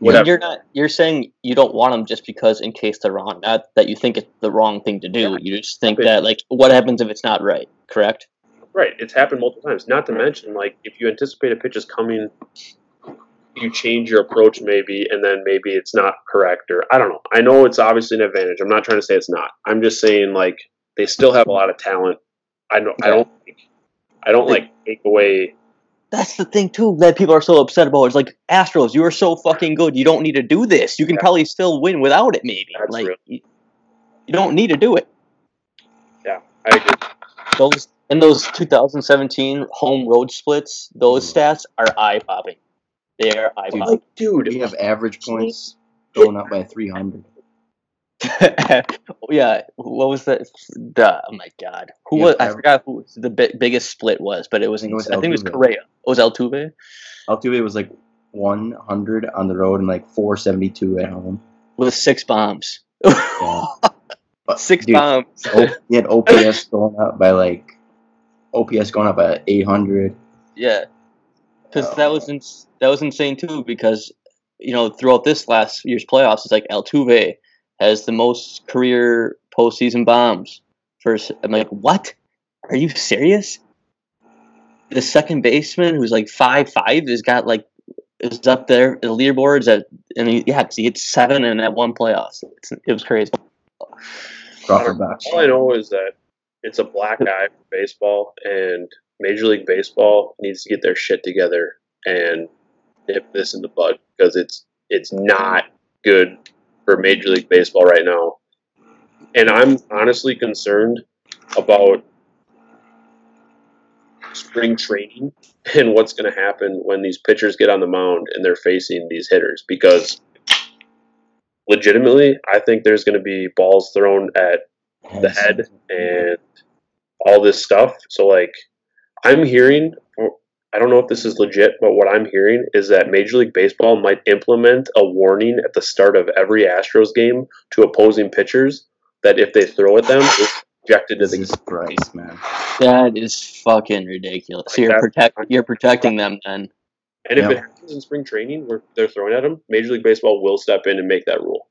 Whatever. You're not. You're saying you don't want them just because in case they're wrong. Not that you think it's the wrong thing to do. Yeah. You just think Okay. that like what happens if it's not right. Correct. Right. It's happened multiple times. Not to mention, like, if you anticipate a pitch is coming, you change your approach maybe, and then maybe it's not correct, or I don't know. I know it's obviously an advantage. I'm not trying to say it's not. I'm just saying, like, they still have a lot of talent. I don't. I don't. I don't like take away. That's the thing too that people are so upset about. It's like Astros, you are so fucking good. You don't need to do this. You can Yeah. probably still win without it. Maybe That's like you, you don't need to do it. Yeah, I agree. Those and those 2017 home road splits. Those mm. stats are eye popping. They are eye popping. Like, dude, We have average points going up by 300. yeah, what was that? The, oh my god, who Yeah, was? I forgot who the bi- biggest split was, but it was. I think it was I think it was Correa. Was Altuve Altuve was like 100 on the road and like 472 at home. with six bombs. Yeah. But, six dude, bombs. He had OPS going up by like OPS going up by 800. Yeah, because Oh. that was oh. ins- that was insane too. Because you know throughout this last year's playoffs, it's like Altuve has the most career postseason bombs. First, I'm like, what? Are you serious? The second baseman, who's like five five, has got like is up there in the leaderboards at and he, yeah, he hit seven and at one playoffs. It's, it was crazy. Crawford box. All I know is that it's a black eye for baseball, and Major League Baseball needs to get their shit together and nip this in the bud because it's it's not good for Major League Baseball right now. And I'm honestly concerned about spring training and what's going to happen when these pitchers get on the mound and they're facing these hitters because legitimately I think there's going to be balls thrown at the head and all this stuff. So like I'm hearing I don't know if this is legit, but what I'm hearing is that Major League Baseball might implement a warning at the start of every Astros game to opposing pitchers that if they throw at them, it's ejected to the Jesus Christ, man. That is fucking ridiculous. Like you're that- protect you're protecting them then. And if Yeah. it happens in spring training where they're throwing at them, Major League Baseball will step in and make that rule.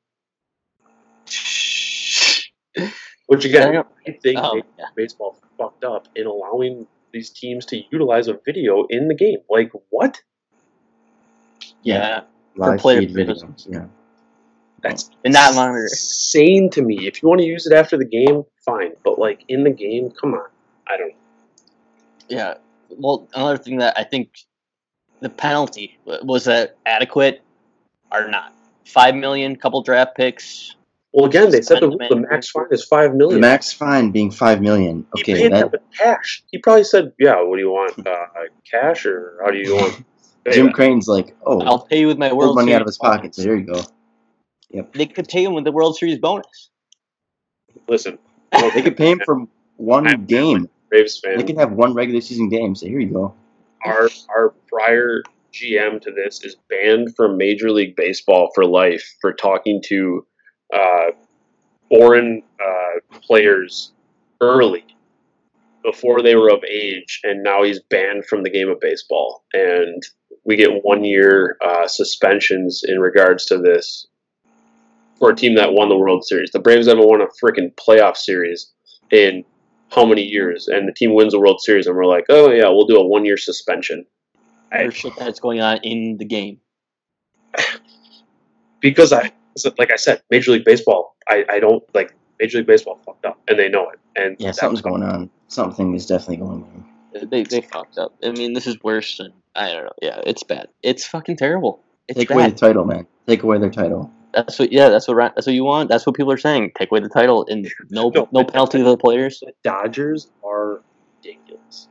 Which I again, don't- I think Oh, Major yeah. Baseball fucked up in allowing these teams to utilize a video in the game. Like what? yeah. Live player feed videos. Yeah. That's And not monitor. insane to me. If you want to use it after the game, fine. But like in the game, come on. I don't. Yeah. Well, another thing that I think the penalty was that adequate or not? Five million, couple draft picks. Well, again, they said the, Suspend the max fine is five million. The max fine being five million. he Okay, paid that them with cash. He probably said, "Yeah, what do you want? Uh, cash or how do you want?" pay Jim that?" Crane's like, oh, I'll pay you with my pulled World money out of his pocket. So here you go. They could pay him with the World Series bonus. Listen, They could pay him for one I'm game. Braves fan. They fan. can have one regular season game. So here you go. our our prior GM to this is banned from Major League Baseball for life for talking to uh, foreign uh, players early before they were of age, and now he's banned from the game of baseball. And we get one year uh, suspensions in regards to this for a team that won the World Series. The Braves haven't won a freaking playoff series in how many years? And the team wins the World Series, and we're like, oh yeah, we'll do a one year suspension. I- Or shit that's going on in the game. because I, so like I said, Major League Baseball, I, I don't like Major League Baseball fucked up, and they know it. And Yeah, something's going on. Something is definitely going on. They they fucked up. I mean, this is worse than I don't know. Yeah, it's bad. It's fucking terrible. It's Take bad. away the title, man. Take away their title. That's what. Yeah, that's what. That's what you want. That's what people are saying. Take away the title and no No, no, penalty to the players. The Dodgers are ridiculous.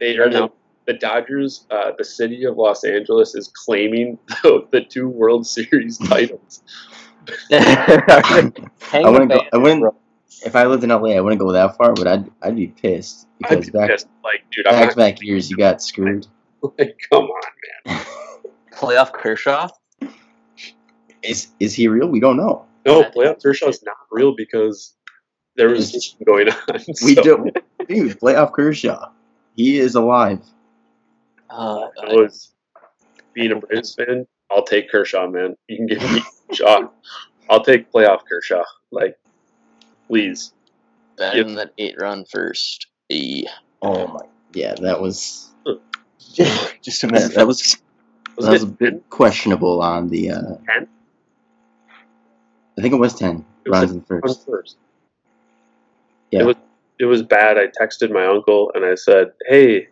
They are now the Dodgers. Uh, the city of Los Angeles is claiming the, the two World Series titles. I wouldn't go. I wouldn't. If I lived in LA, I wouldn't go that far, but I'd I'd be pissed I'd because be back pissed. Like, dude, I'm back back years you got screwed. Like, come on, man. Playoff Kershaw. Is is he real? We don't know. No, playoff Kershaw is not real because there was something going on. We so- do, dude. Playoff Kershaw. He is alive. Uh, I was being a Braves fan. I'll take Kershaw, man. You can give me Kershaw. I'll take playoff Kershaw. Like, please. better than that eight run first. E. Oh my. Yeah, that was Just a minute. that was Was that was a bit questionable on the. uh 10? I think it was ten It was in first. first. Yeah. It was it was bad. I texted my uncle and I said, "Hey,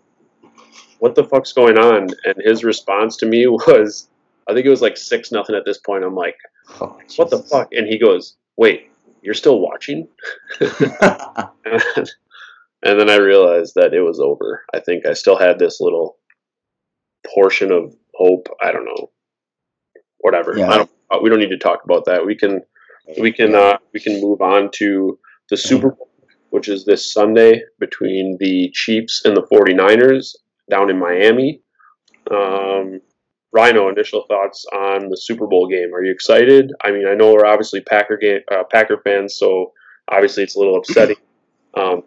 what the fuck's going on?" And his response to me was, I think it was like six nothing at this point. I'm like, Oh, "What the fuck?" And he goes, "Wait, you're still watching?" and then I realized that it was over. I think I still had this little portion of hope. I don't know. Whatever. Yeah. I don't, we don't need to talk about that. We can we can uh, we can move on to the Super Bowl, which is this Sunday between the Chiefs and the 49ers down in Miami. Um, Rhino, initial thoughts on the Super Bowl game? Are you excited? I mean, I know we're obviously Packer game, uh, Packer fans, so obviously it's a little upsetting. Um,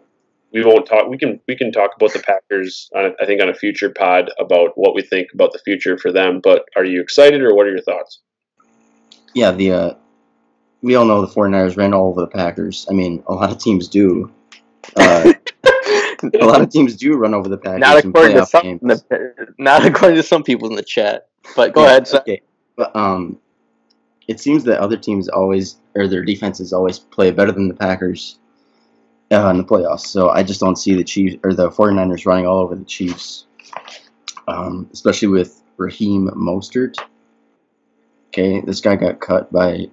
we won't talk. We can we can talk about the Packers. On, a- I think on a future pod about what we think about the future for them. But are you excited, or what are your thoughts? yeah, the uh, we all know the 49ers ran all over the Packers. I mean, a lot of teams do. Uh, a lot of teams do run over the Packers not in according to some, games. not according to some people in the chat. But go Yeah, ahead. Okay, but um, it seems that other teams always or their defenses always play better than the Packers uh, in the playoffs. So I just don't see the Chiefs or the 49ers running all over the Chiefs, um, especially with Raheem Mostert. Okay, this guy got cut by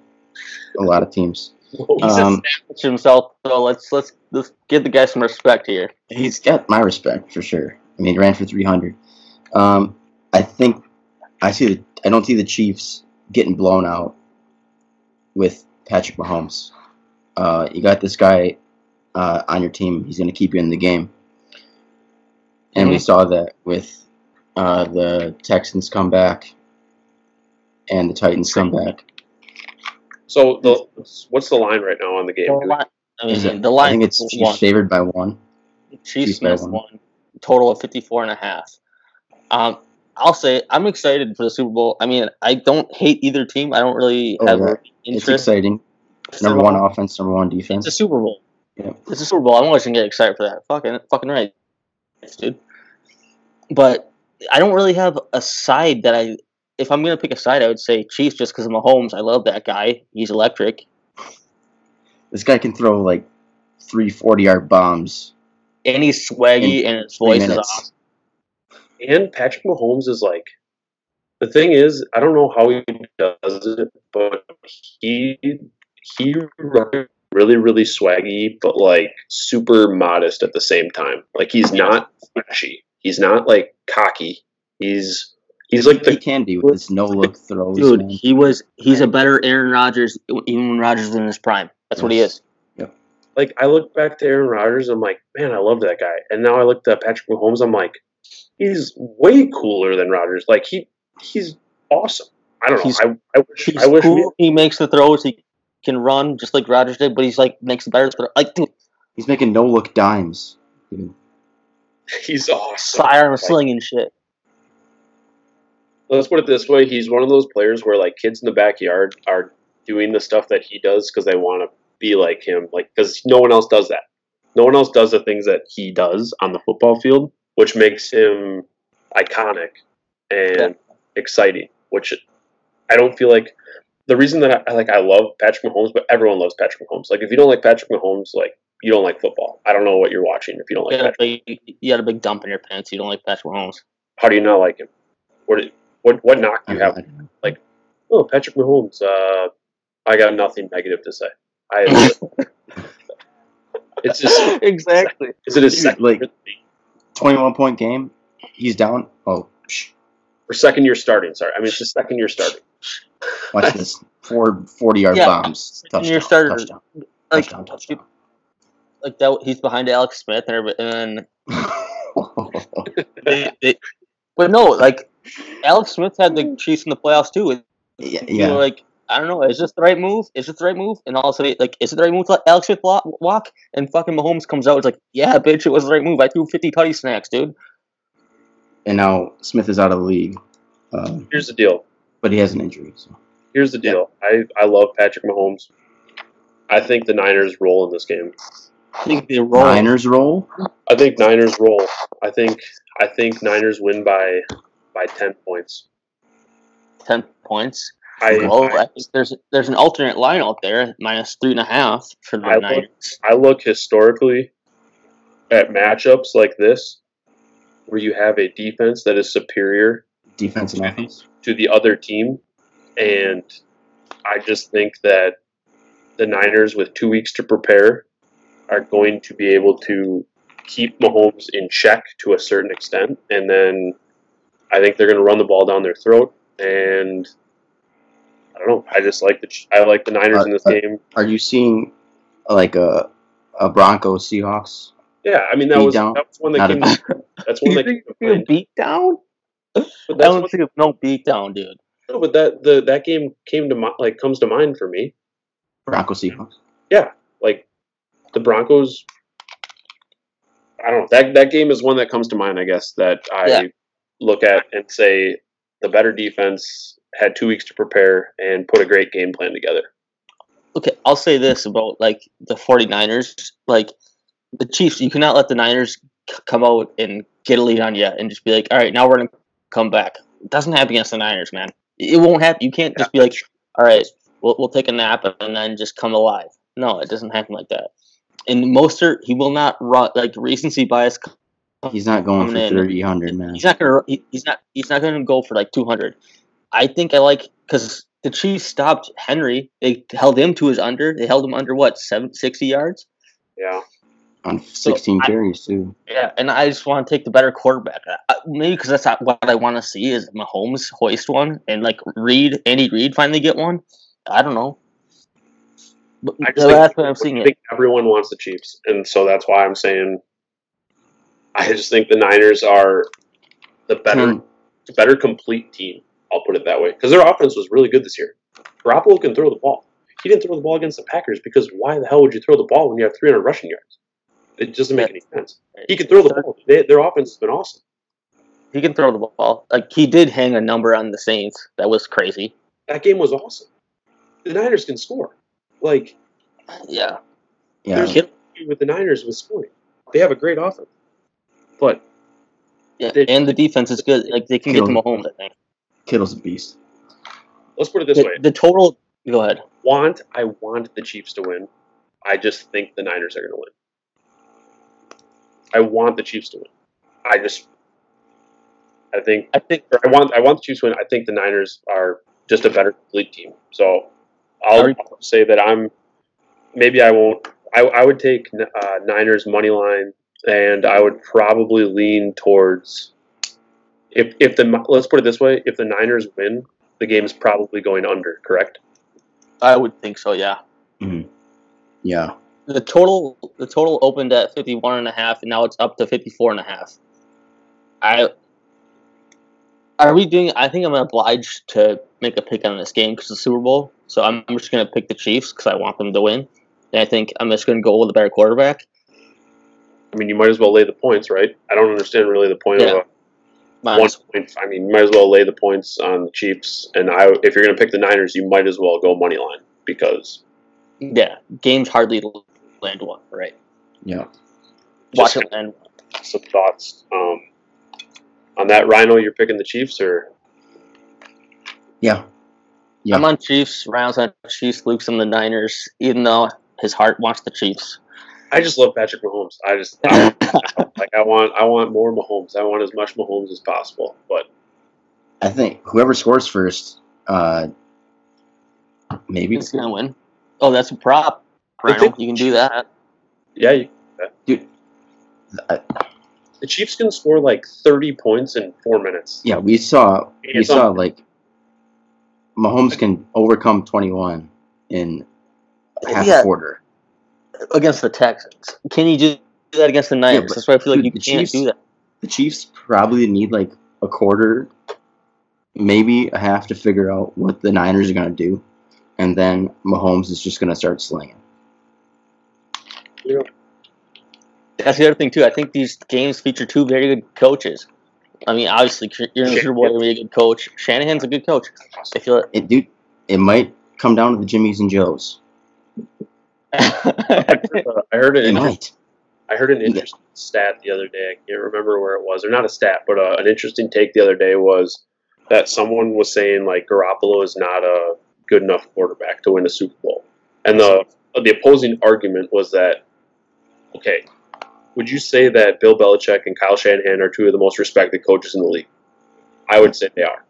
a lot of teams. He's Um, established himself, so let's let's let's give the guy some respect here. He's got my respect for sure. I mean, he ran for 300. Um, I think I see the. I don't see the Chiefs getting blown out with Patrick Mahomes. Uh, you got this guy uh, on your team. He's going to keep you in the game, and we Mhm. saw that with uh, the Texans come back and the Titans come back. So the what's the line right now on the game? The line, I mean, Is it- the I line think it's Chiefs one. favored by one. Chiefs Chiefs by Smith one. Total of 54 and a half. Um, I'll say I'm excited for the Super Bowl. I mean, I don't hate either team. I don't really Oh, have yeah. an It's interest. exciting. Number one offense, number one defense. It's a. Super Bowl. Yeah. It's a Super Bowl. I'm always gonna get excited for that. Fucking, fucking right, dude. But I don't really have a side that I. If I'm gonna pick a side, I would say Chiefs just because of Mahomes. I love that guy. He's electric, This guy can throw like three 40 yard bombs. and he's swaggy, and his three voice is minutes. awesome. And Patrick Mahomes is like the thing is, I don't know how he does it, but he he really really swaggy, but like super modest at the same time. Like he's not flashy. He's not like cocky. He's he's like He the can do with his no look throws. Dude, man. he was he's a better Aaron Rodgers even when Rodgers was in his prime. That's what he Yes. is. like I look back to Aaron Rodgers, I'm like, man, I love that guy. And now I look to Patrick Mahomes, I'm like, he's way cooler than Rodgers. Like he he's awesome. I don't know. He's- I, I wish He's I wish cool. He makes the throws. He can run just like Rodgers did, but he's like makes the better throw. Like dude, He's making no look dimes. Dude. he's awesome. sidearm slinging shit. Let's put it this way: he's one of those players where like kids in the backyard are doing the stuff that he does because they want to be like him. Like because no one else does that. No one else does the things that he does on the football field, which makes him iconic and exciting. Which I don't feel like the reason that I like I love Patrick Mahomes, but everyone loves Patrick Mahomes. Like if you don't like Patrick Mahomes, like you don't like football. I don't know what you're watching if you don't like You a big, you a big dump in your pants. You don't like Patrick Mahomes. How do you not like him? What what what knock I you have? Like, Oh, Patrick Mahomes. Uh, I got nothing negative to say. I. it's just. exactly. Is it a second like- 21 point game. He's down. Oh, psh, or second year starting? Sorry, I mean it's the second year starting. watch this. Four 40 yard Yeah. bombs. Second Touchdown. year starter. Touchdown. Like, Touchdown. Touchdown. like that. He's behind Alex Smith, and, everybody- and then they, they, but no, like Alex Smith had the Chiefs in the playoffs too. And yeah. yeah. like, I don't know, is this the right move? Is this the right move? And all of a sudden, like, is it the right move to let Alex Smith walk? And fucking Mahomes comes out, it's like, yeah, bitch, it was the right move. I threw 50 tutty snacks, dude. And now Smith is out of the league. Um, Here's the deal. but he has an injury. So. Here's the deal. I I love Patrick Mahomes. I think the Niners roll in this game. I think they roll. Niners roll. I think Niners roll. I think I think Niners win by by ten points. 10 points. I Well, I, I think there's there's an alternate line out there, minus three and a half for the I look- Niners. I look historically at matchups like this, where you have a defense that is superior Defense and offense. to the other team, and I just think that the Niners, with two weeks to prepare, are going to be able to keep Mahomes in check to a certain extent, and then I think they're going to run the ball down their throat. And I don't know. I just like the I like the Niners in this Uh, uh, game. Are you seeing like a a Broncos Seahawks? Yeah, I mean that was down? that was one that Not came. a, That's one You that think came to it's a mind. beat down? But I that's don't what, no beat down, dude. no, but that the that game came to mi- like comes to mind for me. Broncos Seahawks. Yeah, like the Broncos. I don't know that that game is one that comes to mind. I guess that I Yeah. Look at and say the better defense had two weeks to prepare and put a great game plan together. okay, I'll say this about like the 49ers, like the Chiefs, you cannot let the Niners c- come out and get a lead on you and just be like, all right, now we're gonna come back. It doesn't happen against the Niners, man. It won't happen. You can't just be like, all right, we'll, we'll take a nap and then just come alive. No, it doesn't happen like that. And Mostert, he will not run like recency bias. He's not going for in. 300, man. He's not gonna. He's not. He's not gonna go for like 200. I think I like because the Chiefs stopped Henry. They held him to his under. They held him under what seven sixty yards. Yeah. On 16 I- carries, too. Yeah, and I just want to take the better quarterback. I, maybe because that's not what I want to see is Mahomes hoist one and like Reid, Andy Reid finally get one. I don't know. But I just that's think, what I'm seeing I it. think everyone wants the Chiefs, and so that's why I'm saying. I just think the Niners are the better, Can- the better complete team. I'll put it that way because their offense was really good this year. Garoppolo can throw the ball. He didn't throw the ball against the Packers because why the hell would you throw the ball when you have 300 rushing yards? It doesn't make any sense. He can throw the ball. They, their offense has been awesome. He can throw the ball. Like he did hang a number on the Saints. That was crazy. That game was awesome. The Niners can score. Like Yeah. Yeah. There's- with the Niners with scoring, they have a great offense. But yeah. They- And the defense is good. Like they can get to Kill. Mahomes. I think. Kittle's a beast. let's put it this The, way: the total. Go ahead. want I want the Chiefs to win. I just think the Niners are going to win. I want the Chiefs to win. I just, I think, I think. or I want, I want the Chiefs to win. I think the Niners are just a better complete team. So I'll, I'll say that I'm. Maybe I won't. I, I would take uh, Niners money line, and I would probably lean towards. If if the let's put it this way, if the Niners win, the game is probably going under. Correct. I would think so. Yeah. Mm-hmm. Yeah. The total. The total opened at 51 and a half, and now it's up to 54 and a half. I. Are we doing? I think I'm obliged to make a pick on this game because it's the Super Bowl. So I'm, I'm just going to pick the Chiefs because I want them to win. And I think I'm just going to go with a better quarterback. I mean, you might as well lay the points, right? I don't understand really the point Yeah. of a Might one point. I mean, you might as well lay the points on the Chiefs, and I, if you're going to pick the Niners, you might as well go money line because Yeah, games hardly land one. Right. Yeah. Watch Just- it land. some thoughts um, on that. Rhino, you're picking the Chiefs, or Yeah. Yeah. I'm on Chiefs. Rounds on Chiefs. Luke's on the Niners. Even though his heart wants the Chiefs. I just love Patrick Mahomes. I just I, like I want I want more Mahomes. I want as much Mahomes as possible. But I think whoever scores first, uh, maybe. He's gonna win. Oh, that's a prop. Rhino. think- You can do that. yeah, you, Dude, I, the Chiefs can score like 30 points in four minutes. yeah, we saw we It's saw un- like Mahomes can overcome 21 in half Yeah. a quarter. Against the Texans. Can you do that against the Niners? but, That's why I feel like dude, you can't Chiefs- do that. The Chiefs probably need like a quarter, maybe a half to figure out what the Niners are going to do. And then Mahomes is just going to start slinging. Yeah. That's the other thing too. I think these games feature two very good coaches. I mean, obviously, you're Super Bowl, you're a good coach. Shanahan's a good coach. I feel It, dude, it might come down to the Jimmys and Joes. I heard It it. I heard an interesting stat the other day. I can't remember where it was, or not a stat, but uh, an interesting take the other day was that someone was saying like Garoppolo is not a good enough quarterback to win a Super Bowl, and the the opposing argument was that okay, would you say that Bill Belichick and Kyle Shanahan are two of the most respected coaches in the league? I would say they are.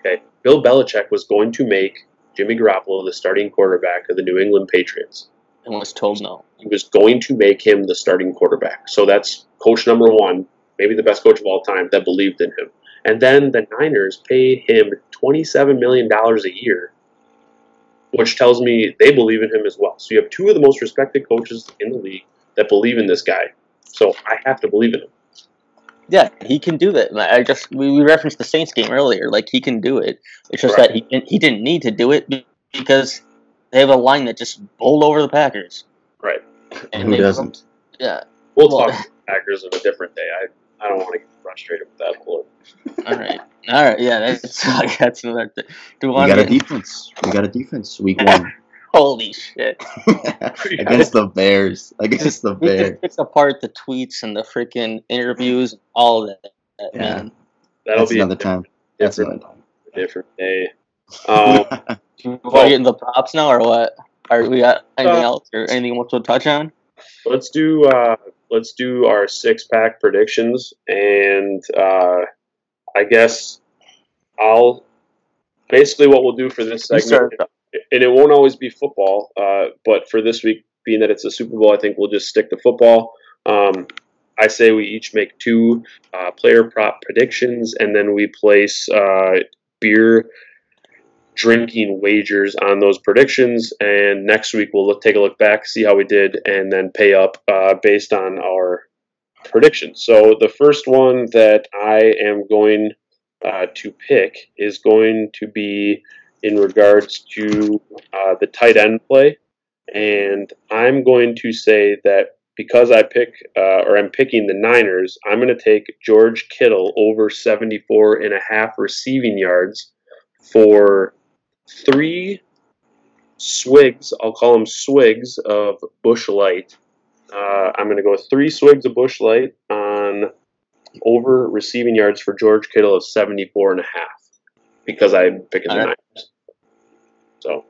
Okay, Bill Belichick was going to make Jimmy Garoppolo the starting quarterback of the New England Patriots and was told no. he was going to make him the starting quarterback. So that's coach number one, maybe the best coach of all time, that believed in him. And then the Niners pay him $27 million a year, which tells me they believe in him as well. So you have two of the most respected coaches in the league that believe in this guy. So I have to believe in him. Yeah, he can do that. I just we, we referenced the Saints game earlier. Like he can do it. It's just Right. that he didn't- he didn't need to do it because they have a line that just bowled over the Packers. Right. And Who doesn't? Yeah. We'll Well- talk Packers on a different day. I, I don't want to get frustrated with that. Lord. All right. All right. Yeah. That's that's another thing. Do we We got a defense. We got a defense. Week one. Holy shit! against the Bears. Against the We Bears. picked apart the tweets and the freaking interviews, all of that. Yeah. Man. That'll That's be another time. That's different, another different day. Um, time. Do you want to get into the props now, or what? Are we got anything Uh, else or anything else to touch on? let's do uh, let's do our six pack predictions, and uh, I guess I'll basically what we'll do for this segment, and it won't always be football, uh, but for this week, being that it's a Super Bowl, I think we'll just stick to football. Um, I say we each make two uh, player prop predictions, and then we place uh, beer drinking wagers on those predictions. And next week we'll look, take a look back, see how we did, and then pay up uh, based on our predictions. So the first one that I am going uh, to pick is going to be in regards to uh, the tight end play, and I'm going to say that. Because I pick, uh, or I'm picking the Niners, I'm going to take George Kittle over 74 and a half receiving yards for three swigs. I'll call them swigs of Busch Light. Uh, I'm going to go three swigs of Busch Light on over receiving yards for George Kittle of 74 and a half because I'm picking the All right. Niners. So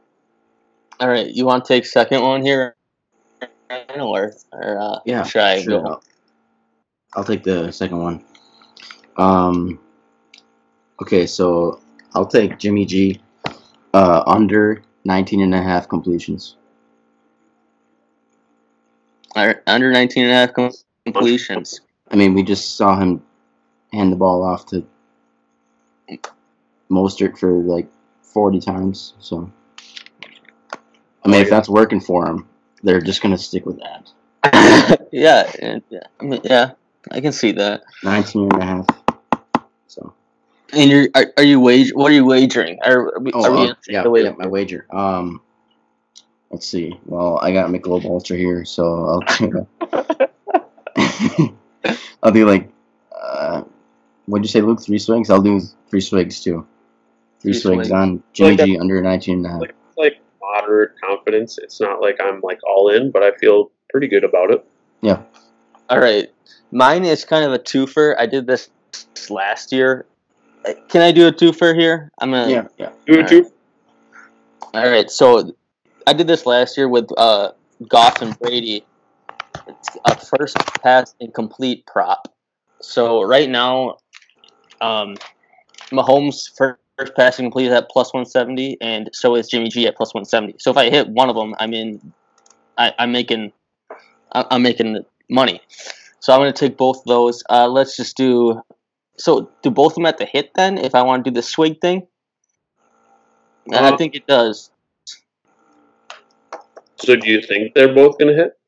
All right, you want to take second one here, or or uh, Yeah, should I sure. go? I'll, I'll take the second one. Um, okay, so I'll take Jimmy G uh, under 19 and a half completions. Under 19 and a half com- completions. I mean, we just saw him hand the ball off to Mostert for like 40 times. So, I mean, if that's working for him, they're just going to stick with that. yeah, yeah, I mean, yeah, I can see that. 19 and a half. So, And you're are, are you wage? What are you wagering? Are, are we, oh, are we uh, yeah, the way- yeah, my wager. Um, let's see. Well, I got Michelob Ultra here, so I'll do, I'll do like, uh, what'd you say, Luke? Three swigs? I'll do three swigs too. Three, Three swigs, swigs. on Jimmy Like G under 19 and a half. like like moderate confidence. It's not like I'm like all in, but I feel pretty good about it. Yeah. All right, mine is kind of a twofer. I did this last year. Can I do a twofer here? I'm gonna. Yeah, yeah. Do it Alright. All right, so I did this last year with uh, Goff and Brady. It's a first pass incomplete prop. So right now, um, Mahomes first pass incomplete is at plus one seventy, and so is Jimmy G at plus one seventy. So if I hit one of them, I'm in. I, I'm making. I- I'm making money. So I'm going to take both those. Uh, let's just do. So do both of them have to hit then? If I want to do the swig thing, and I Uh, think it does. So do you think they're both going to hit?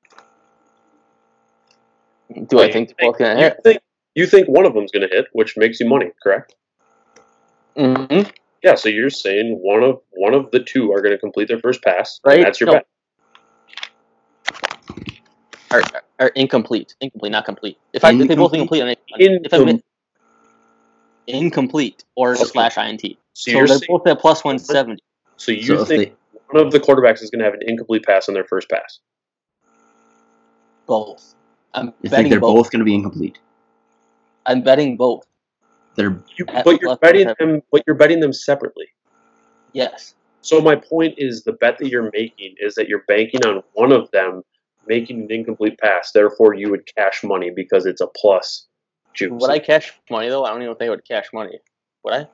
Do Oh, I think they're both going to you hit? think you think one of them's going to hit, which makes you money, correct? Mm-hmm. Yeah. So you're saying one of one of the two are going to complete their first pass, Right, that's your no. bet. Or, or incomplete. Incomplete, not complete. If I if they both Incomplete? incomplete, I make money. If I incomplete or Okay. slash int. So, So, they're saying, both at plus one seventy. so you So think they, one of the quarterbacks is going to have an incomplete pass on their first pass? Both. I'm you think they're both. both going to be incomplete? I'm betting both. They're You, but you're betting them. But you're betting them separately. Yes. So my point is, the bet that you're making is that you're banking on one of them making an incomplete pass. Therefore, you would cash money because it's a plus juice. Would I cash money though? I don't even think I would cash money. Would I?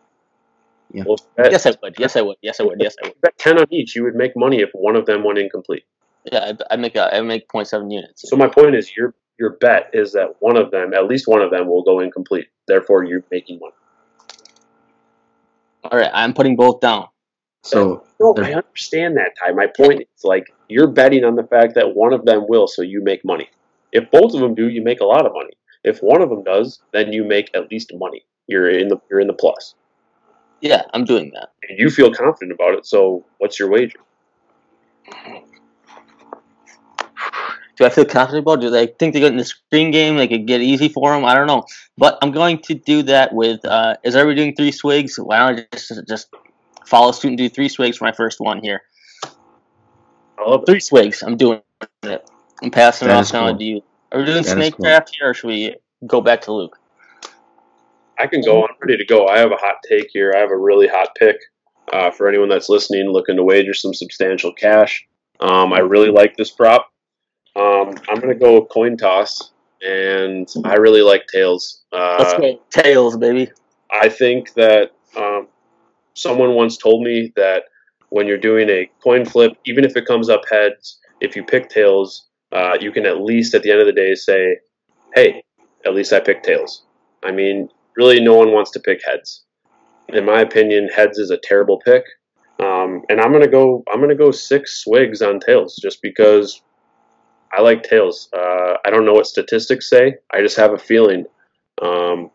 Well, bet, Yes, I would. Yes, I would. Yes, I would. Yes, I would. bet ten on each. You would make money if one of them went incomplete. Yeah, I, I make a, I make 0.7 units. So my point is, your your bet is that one of them, at least one of them, will go incomplete. Therefore, you're making money. All right, I'm putting both down. so No, I understand that, Ty. My point is, like, you're betting on the fact that one of them will, so you make money. If both of them do, you make a lot of money. If one of them does, then you make at least money. You're in the you're in the plus, Yeah, I'm doing that. and you feel confident about it. So, what's your wager? Do I feel confident about? it? Do they think they get in the screen game? They could get easy for them. I don't know, but I'm going to do that with. Uh, is everybody doing three swigs? Why don't I just just follow suit and do three swigs for my first one here? love it. Three swigs. I'm doing it. I'm passing it That off is now cool. to you. Are we doing That is snake cool. draft here, or should we go back to Luke? I can go. I'm ready to go. I have a hot take here. I have a really hot pick uh, for anyone that's listening, looking to wager some substantial cash. Um, I really like this prop. Um, I'm going to go coin toss, and I really like tails. Let's Uh, go tails, baby. I think that um, someone once told me that when you're doing a coin flip, even if it comes up heads, if you pick tails, uh, you can at least at the end of the day say, "Hey, at least I picked tails." I mean, really, no one wants to pick heads. In my opinion, heads is a terrible pick, um, and I'm gonna go. I'm gonna go six swigs on tails just because I like tails. Uh, I don't know what statistics say. I just have a feeling um,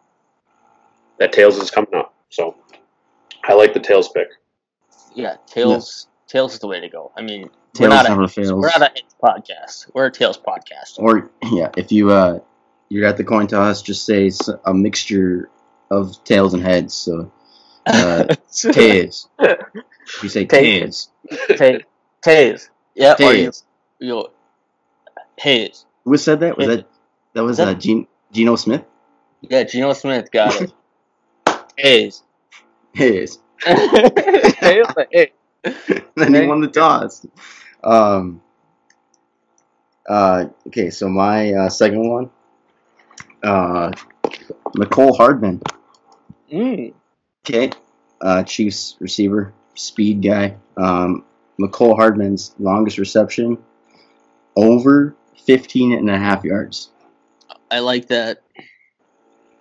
that tails is coming up. So I like the tails pick. Yeah, tails. Tails is the way to go. I mean, Tails we're not never a, fails. we're not a hits podcast. We're a tails podcast. Or yeah, if you uh you're at the coin toss, just say a mixture of tails and heads. So uh, tails. You say Tails. tails. Tails. Yeah. Tails. you, Tails. Who said that? Was that that was uh, Gene, Geno Smith? Yeah, Geno Smith got it. Tails. Tails. Tails. Hey. then he won the toss. Um. Uh. Okay. So my uh, second one. Uh, Mecole Hardman. Mm. Okay. Uh, Chiefs receiver, speed guy. Um, Mecole Hardman's longest reception over 15 and a half yards. I like that.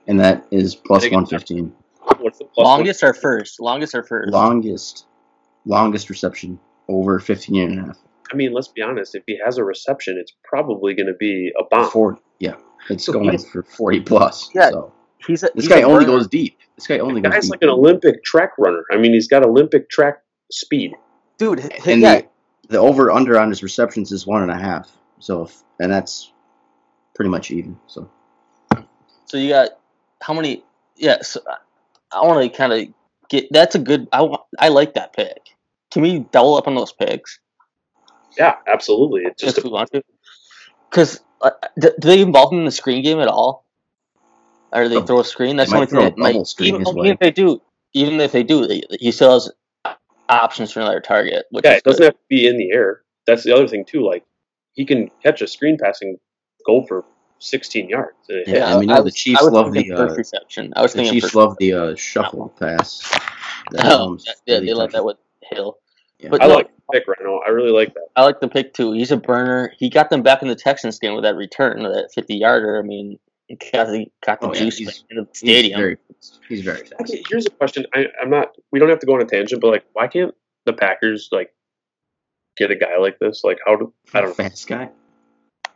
And that is plus think it's- 115. What's the plus Longest or first? Longest or first? Longest, longest reception over 15 and a half. I mean, let's be honest. If he has a reception, it's probably going to be a bomb. 40, yeah. It's So going he's- for 40 plus. Yeah. So. He's a, This he's guy a only burner. goes deep. This guy only The goes guy's deep. like an Olympic track runner. I mean, he's got Olympic track speed. dude. and yeah, the, the over under on his receptions is one and a half. So, if, and that's pretty much even. So, So you got how many? Yeah, so I want to kind of get. That's a good. I want. I like that pick. Can we double up on those picks? Yeah, absolutely. It's Just just if we want to. Because uh, do, do they involve him in the screen game at all? Or they Oh, throw a screen? That's the only thing. throw That might, screen even, even if they do, even if they do, he still has options for another target. Which yeah. is It doesn't good. have to be in the air. That's the other thing too. Like he can catch a screen passing goal for 16 yards. And it Yeah, hits. and we know the Chiefs I love the, first uh, reception. I was the thinking Chiefs love the uh, shuffle pass. that Oh, yeah, really they love that with Hill. Yeah. But I no, like the pick, Rhino. I really like that. I like the pick too. He's a burner. He got them back in the Texans game with that return, that 50 yarder. I mean, he got the, got the Oh, yeah, juice he's- in the He's stadium. very, he's very fast. Okay, here's a question. I, I'm not. We don't have to go on a tangent, but like, why can't the Packers like get a guy like this? Like, how do I don't know? Fast guy.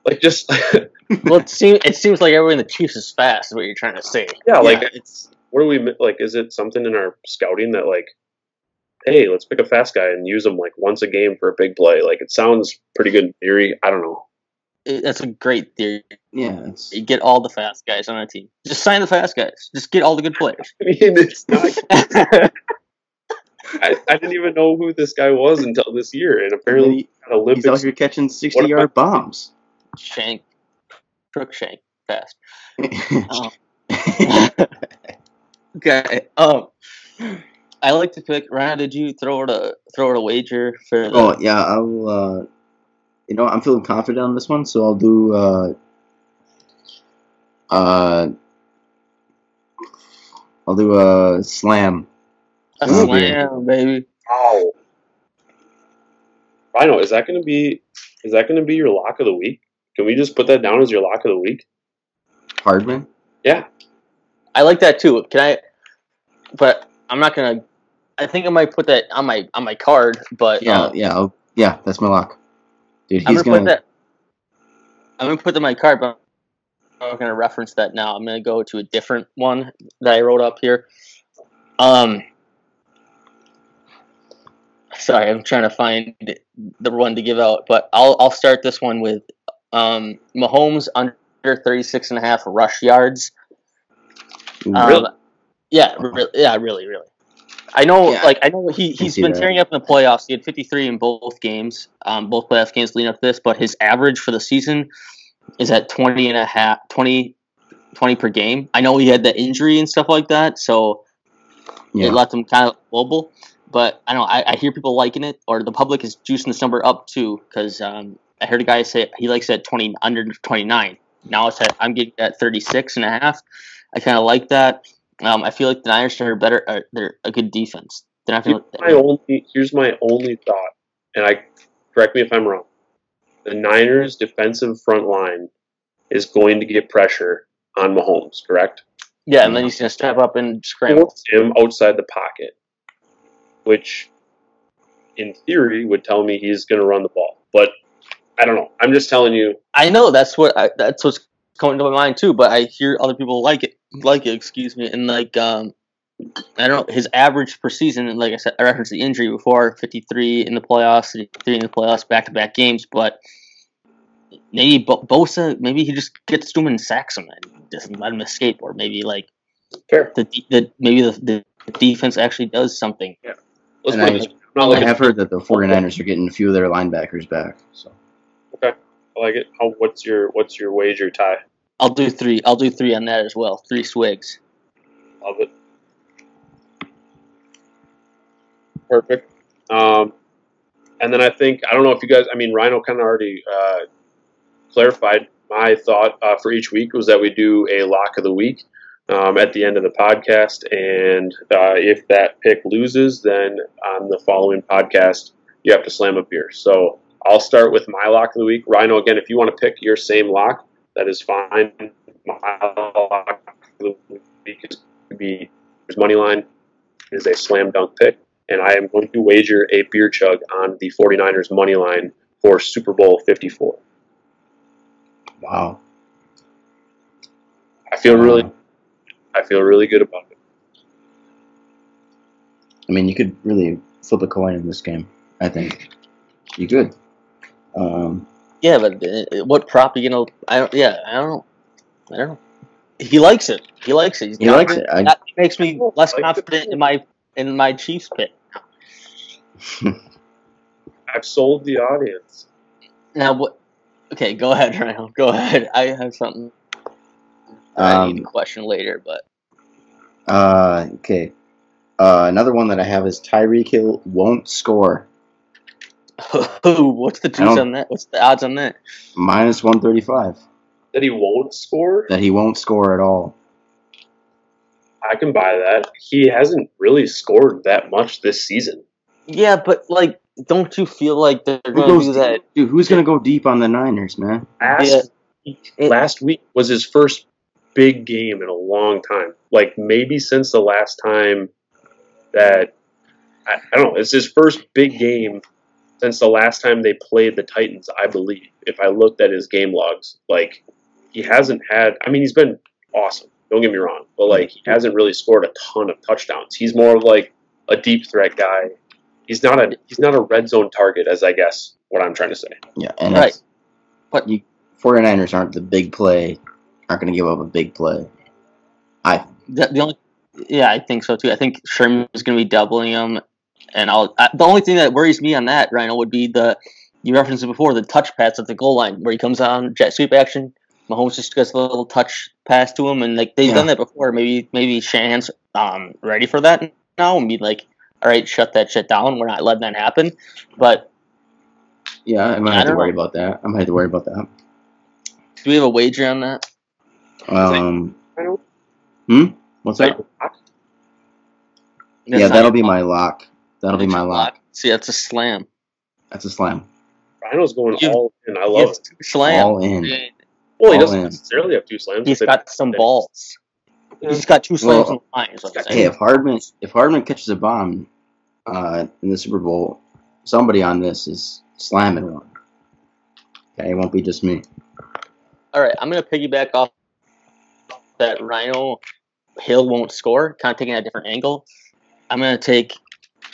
Like, just well, it seems it seems like everyone in the Chiefs is fast. Is what you're trying to say? yeah. Like, yeah, it's what do we mi- like? Is it something in our scouting that like, hey, let's pick a fast guy and use him like once a game for a big play? Like, it sounds pretty good in theory. I don't know. It- That's a great theory. yeah, You get all the fast guys on a team. Just sign the fast guys. Just get all the good players. I mean, it's not. I, I didn't even know who this guy was until this year, and apparently Really, he's got Olympics. he's out here catching sixty-yard bombs. Shank, crook shank, fast. Um, okay. Um, I like to pick. Ryan, did you throw it a throw it a wager for the? oh yeah, I'll. Uh, you know, I'm feeling confident on this one, so I'll do. Uh, uh, I'll do a slam. a Ooh. slam, baby. Wow. I know. Is that going to be? Is that going to be your lock of the week? Can we just put that down as your lock of the week? Hardman. Yeah. I like that too. Can I? But I'm not gonna. I think I might put that on my on my card. But Yeah, um, yeah, I'll, yeah. That's my lock, dude. I'm gonna, gonna. put that. I'm gonna put that on my card, but I'm gonna reference that now. I'm gonna go to a different one that I wrote up here. Um, sorry, I'm trying to find the one to give out, but I'll I'll start this one with um Mahomes under 36 and a half rush yards. Um, Really? Yeah, re- yeah, really, really. I know, Yeah. like I know he he's been that. tearing up in the playoffs. He had 53 in both games, um, both playoff games leading up to this. But his average for the season is at 20 and a half, 20, 20 per game. I know he had the injury and stuff like that, so Yeah. it left him kind of mobile. But I know, I, I hear people liking it, or the public is juicing this number up too, because um, I heard a guy say he likes it at 20 under 29. Now it's at I'm getting at 36 and a half. I kind of like that. Um, I feel like the Niners are better. Uh, they're a good defense. They're not Here's my only here's my only thought, and I correct me if I'm wrong. The Niners' defensive front line is going to get pressure on Mahomes, correct? Yeah, and then he's going to step up and scramble. Him outside the pocket, which, in theory, would tell me he's going to run the ball. But I don't know. I'm just telling you. I know that's what I, that's what's coming to my mind too. But I hear other people like it, like it. Excuse me, and like um, I don't know his average per season. And like I said, I referenced the injury before, 53 in the playoffs, 53 in the playoffs, back to back games. But maybe Bo- Bosa, maybe he just gets to him and sacks him and doesn't let him escape, or maybe like Fair. the the maybe the, the defense actually does something. Let's And I- it this way. I'm not I looking have heard that the 49ers are getting a few of their linebackers back. So I like it. How, what's your what's your wager, Ty? I'll do three. I'll do three on that as well. Three swigs. Love it. Perfect. Um, and then I think I don't know if you guys. I mean, Rhino kind of already uh, clarified my thought uh, for each week was that we do a lock of the week um, at the end of the podcast, and uh, if that pick loses, then on the following podcast you have to slam a beer. So I'll start with my lock of the week. Rhino, again, if you want to pick your same lock, that is fine. My lock of the week is to be his money line is a slam dunk pick, and I am going to wager a beer chug on the 49ers money line for Super Bowl 54. wow. I feel really, Wow. I feel really good about it. I mean, you could really flip a coin in this game. I think you could. Um, Yeah, but uh, what prop are you gonna? I don't. Yeah, I don't. I don't know. He likes it. He likes it. He's He likes confident. it. I- that makes me less Like confident in my in my Chiefs pick. I've sold the audience. Now what? Okay, go ahead, Ryan. Go ahead. I have something. I need Um, to question later, but uh, okay. Uh, another one that I have is Tyreek Hill won't score. what's the juice on that? What's the odds on that? Minus 135. That he won't score, That he won't score at all. I can buy that. He hasn't really scored that much this season. Yeah, but like, don't you feel like they're going to goes do that? Dude, who's going to go deep on the Niners, man? Last, It- last week was his first big game in a long time. Like maybe since the last time that I, I don't know. It's his first big game since the last time they played the Titans, I believe. If I looked at his game logs, like he hasn't had. I mean, he's been awesome. Don't get me wrong, but like he hasn't really scored a ton of touchdowns. He's more of like a deep threat guy. He's not a he's not a red zone target, as I guess what I'm trying to say. Yeah, and Right. but you 49ers aren't the big play, aren't going to give up a big play. I The, the only, yeah, I think so too. I think Sherman is going to be doubling him, and I'll. I, the only thing that worries me on that, Rhino, would be the you referenced it before the touch pass at the goal line where he comes on jet sweep action. Mahomes just gets a little touch pass to him, and like they've done that before. Maybe maybe Shanahan's um ready for that now and be like, all right, shut that shit down. We're not letting that happen. But yeah, I might I have to worry know. about that. I might have to worry about that. do we have a wager on that? Um, hmm? What's that? Yeah, that'll be my lock. That'll be my your lock. See, that's a slam. That's a slam. Rhino's going You- all in. I love it. slam. All in. Well, he all doesn't in. necessarily have two slams. He's got some they- balls. Yeah. He's got two slams Well, on the line. Is Hey, Hey, if Hardman if Hardman catches a bomb uh, in the Super Bowl, somebody on this is slamming one. Okay, it won't be just me. All right, I'm gonna piggyback off that Rhino Hill won't score. Kind of taking a different angle. I'm gonna take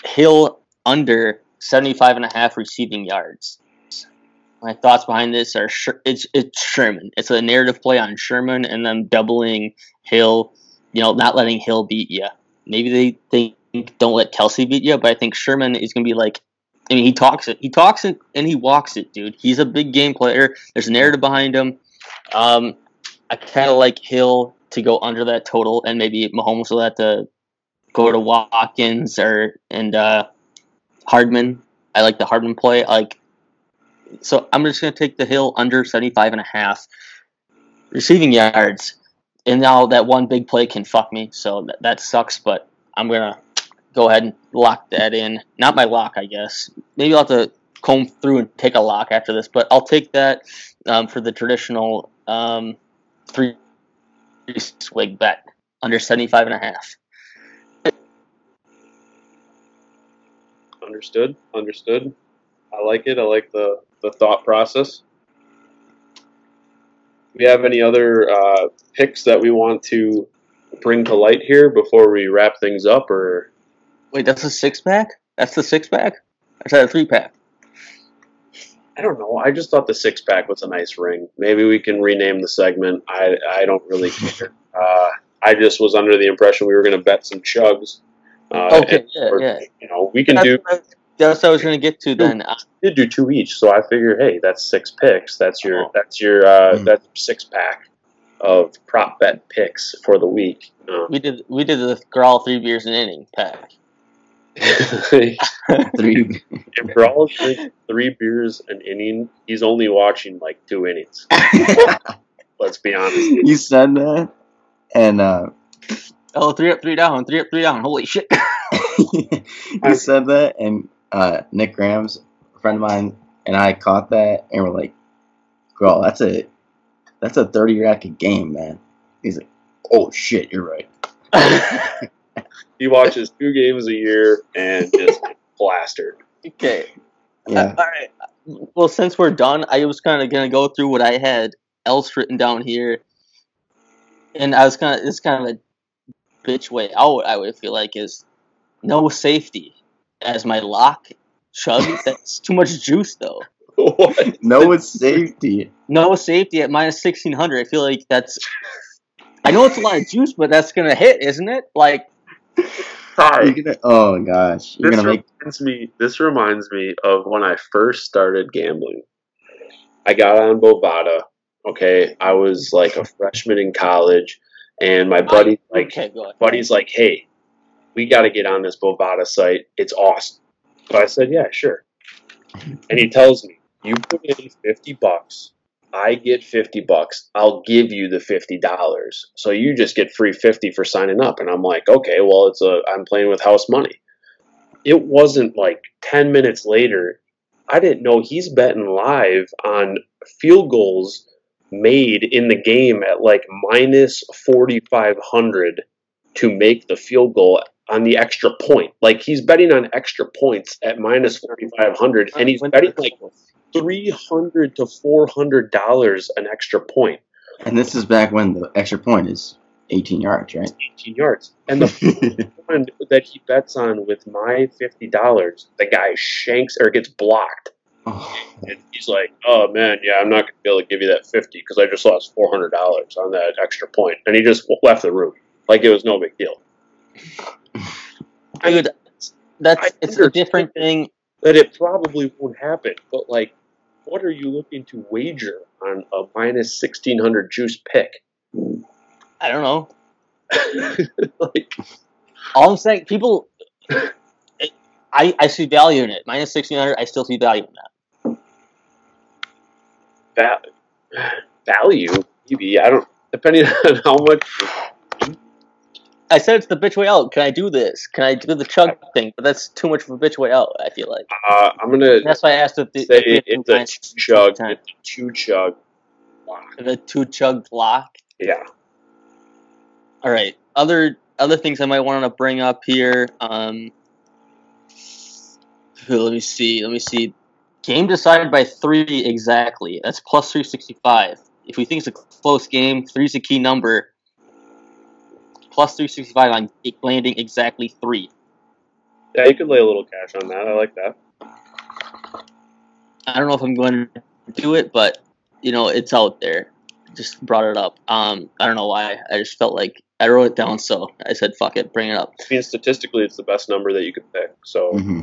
Hill under 75 and a half receiving yards. My thoughts behind this are it's it's Sherman. It's a narrative play on Sherman and then doubling Hill. You know, not letting Hill beat you. Maybe they think don't let Kelce beat you, but I think Sherman is going to be like. I mean, he talks it. He talks it and he walks it, dude. He's a big game player. There's a narrative behind him. Um, I kind of like Hill to go under that total, and maybe Mahomes will have to go to Watkins or and uh, Hardman. I like the Hardman play. I like so I'm just going to take the Hill under 75 and a half receiving yards. And now that one big play can fuck me, so that, that sucks. But I'm gonna go ahead and lock that in. Not my lock, I guess. Maybe I'll have to comb through and take a lock after this, but I'll take that um, for the traditional um, three swig bet under 75 and a half. Understood. Understood. I like it. I like the, the thought process. We have any other uh, picks that we want to bring to light here before we wrap things up, or Wait, that's a six pack? That's the six pack? Or is that a three pack? I don't know. I just thought the six pack was a nice ring. Maybe we can rename the segment. I I don't really care. Uh, I just was under the impression we were going to bet some chugs. Uh, Okay, and- yeah, or, yeah. You know, we can That's, do that's what I was going to get to then. Uh, we did do two each, so I figure, hey, that's six picks. That's your Oh. that's your uh, Hmm. that's six pack of prop bet picks for the week. Um, we did we did the Grawl three beers an inning pack. if Three. Brawl drinks three beers an inning, he's only watching like two innings. Let's be honest. you said that, and uh, Oh, three up, three down, three up, three down. Holy shit! you said that, and uh, Nick Graham's a friend of mine, and I caught that, and we're like, "Girl, that's a that's a thirty racket game, man." He's like, "Oh shit, you're right." He watches two games a year and just gets plastered. okay. Yeah, all right. Well, since we're done, I was kind of gonna go through what I had else written down here, and I was kind of it's kind of a bitch way out. I would feel like is no safety as my lock. Chug. That's too much juice though. what? no, it's safety. No safety at minus sixteen hundred. I feel like that's. I know it's a lot of juice, but that's gonna hit, isn't it? Like, You're gonna, oh gosh, you're This gonna make reminds me. This reminds me of when I first started gambling. I got on Bovada. Okay, I was like a freshman in college, and my buddy like okay, buddy's like, "Hey, we got to get on this Bovada site. It's awesome." So I said, "Yeah, sure." And he tells me, "You put in fifty bucks, I get fifty bucks. I'll give you the fifty dollars. So you just get free fifty for signing up." And I'm like, "Okay, well, it's a I'm playing with house money." It wasn't like ten minutes later. I didn't know he's betting live on field goals made in the game at like minus 4500 to make the field goal on the extra point. Like he's betting on extra points at minus 4500 and he's betting like 300 to 400 dollars an extra point. point, And this is back when the extra point is 18 yards, right? 18 yards. And the one that he bets on with my $50, the guy shanks or gets blocked. Oh, And he's like, "Oh man, yeah, I'm not gonna be able to give you that 50 because I just lost 400 dollars on that extra point." And he just left the room like it was no big deal. Dude, that's I it's a different thing. that it probably won't happen. But like, what are you looking to wager on a minus sixteen hundred juice pick? I don't know. like, All I'm saying, people, I I see value in it. Minus sixteen hundred, I still see value in that. Va- value, maybe I don't. Depending on how much. I said it's the bitch way out. Can I do this? Can I do the chug thing? But that's too much of a bitch way out. I feel like Uh, I'm gonna that's why I asked if the, say if it's a chug. 16 It's a two chug. lock. the two chug lock. Yeah. All right. Other other things I might want to bring up here. Um, let me see. Let me see. Game decided by three exactly. That's plus three sixty five. If we think it's a close game, three's a key number. Plus three sixty five on it landing exactly three. Yeah, you could lay a little cash on that. I like that. I don't know if I'm going to do it, but you know it's out there. Just brought it up. Um, I don't know why. I just felt like I wrote it down, so I said, "Fuck it, bring it up." I mean, statistically, it's the best number that you could pick. So hmm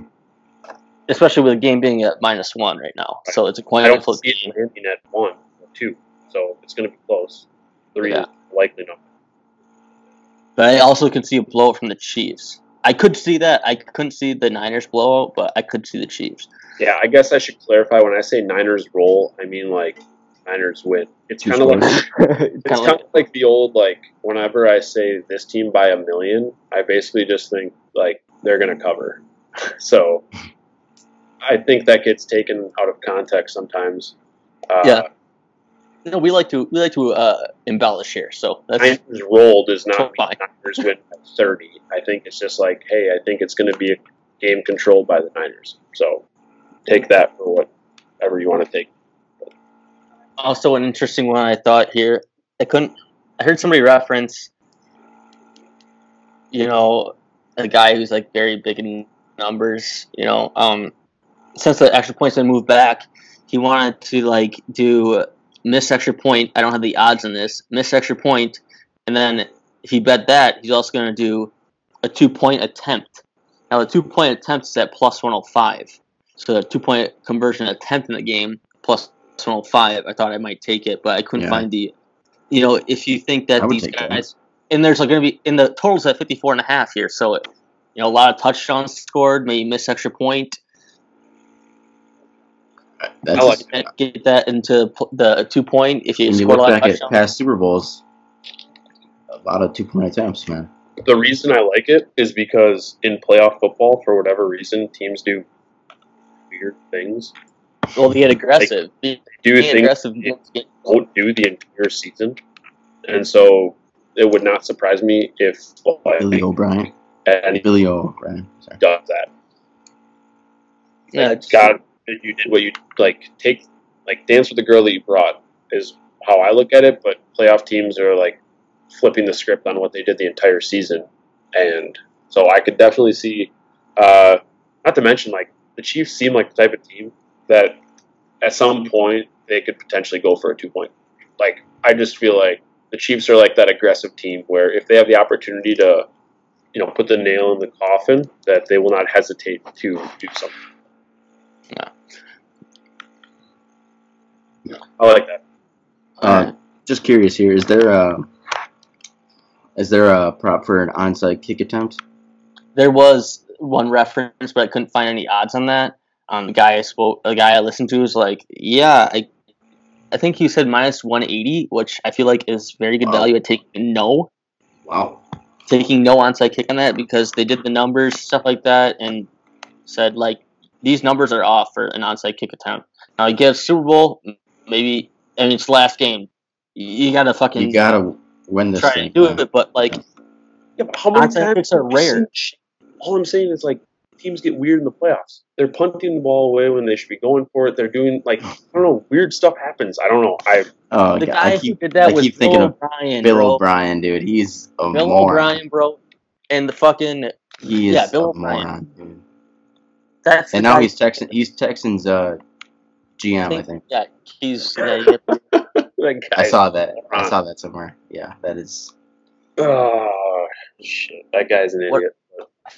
Especially with the game being at minus one right now, so it's a coin I don't flip see game. it at one or two. So it's going to be close. Three Yeah. is likely not. But I also could see a blowout from the Chiefs. I could see that. I couldn't see the Niners blowout, but I could see the Chiefs. Yeah, I guess I should clarify. When I say Niners roll, I mean like Niners win. It's kind of like scores. kind it's of kind like of like the old like whenever I say this team by a million, I basically just think like they're gonna cover. so I think that gets taken out of context sometimes. Uh, Yeah. no, we like to we like to uh, embellish here, so that's Niners roll does not mean Niners win thirty. I think it's just like, hey, I think it's going to be a game controlled by the Niners. So take that for whatever you want to take. also an interesting one. I thought here. I couldn't. I heard somebody reference, you know, a guy who's like very big in numbers. You know, um, since the extra points been moved back, he wanted to like do miss extra point. I don't have the odds on this. Miss extra point, and then if he bet that, he's also going to do a two point attempt. Now the two point attempt is at plus one hundred five. So the two point conversion attempt in the game plus 105. I thought I might take it, but I couldn't Yeah. find the. You know, if you think that these take that. guys, and there's like going to be in the totals at 54 and a half here, so you know a lot of touchdowns scored, maybe miss extra point, That's oh, I like and get that into the two point. If you when you score a look lot of back at past Super Bowls, a lot of two point attempts, man. The reason I like it is because in playoff football, for whatever reason, teams do weird things. well, they get aggressive. They Do get things aggressive. they against it. won't do the entire season, and so it would not surprise me if Billy O'Brien, any Billy O'Brien. Sorry. does that. Yeah, Like, it's- God, you did what you like. Take like dance with the girl that you brought is how I look at it. But playoff teams are like flipping the script on what they did the entire season, and so I could definitely see. Uh, not to mention, like the Chiefs seem like the type of team that at some point they could potentially go for a two point. Like I just feel like the Chiefs are like that aggressive team where if they have the opportunity to, you know, put the nail in the coffin, that they will not hesitate to do something. I like that. Uh, just curious here, is there a is there a prop for an onside kick attempt? there was one reference, but I couldn't find any odds on that. Um, the guy I spoke, the guy I listened to was like, "Yeah, I, I think he said minus one eighty, which I feel like is very good Wow. value at taking no, Wow. taking no onside kick on that because they did the numbers stuff like that and said like these numbers are off for an onside kick attempt. Now I guess Super Bowl, maybe I mean it's last game, you gotta fucking You gotta win this try thing. to do man. it, but like Yeah, but how many onside times kicks are have we rare. All I'm saying is like teams get weird in the playoffs. They're punting the ball away when they should be going for it. They're doing like I don't know, weird stuff happens. I don't know. I Oh, The God, guy I who keep, did that I was keep Bill thinking of O'Brien, Bill bro. O'Brien, dude. He's a Bill moron. O'Brien, bro, and the fucking He is Yeah, Bill a O'Brien. moron, dude. That's And now guy- he's Texan. He's Texans uh, GM, I think. yeah, he's yeah, he gets- that guy. I saw that. I saw that somewhere. Yeah, that is. Oh shit, that guy's an What- idiot.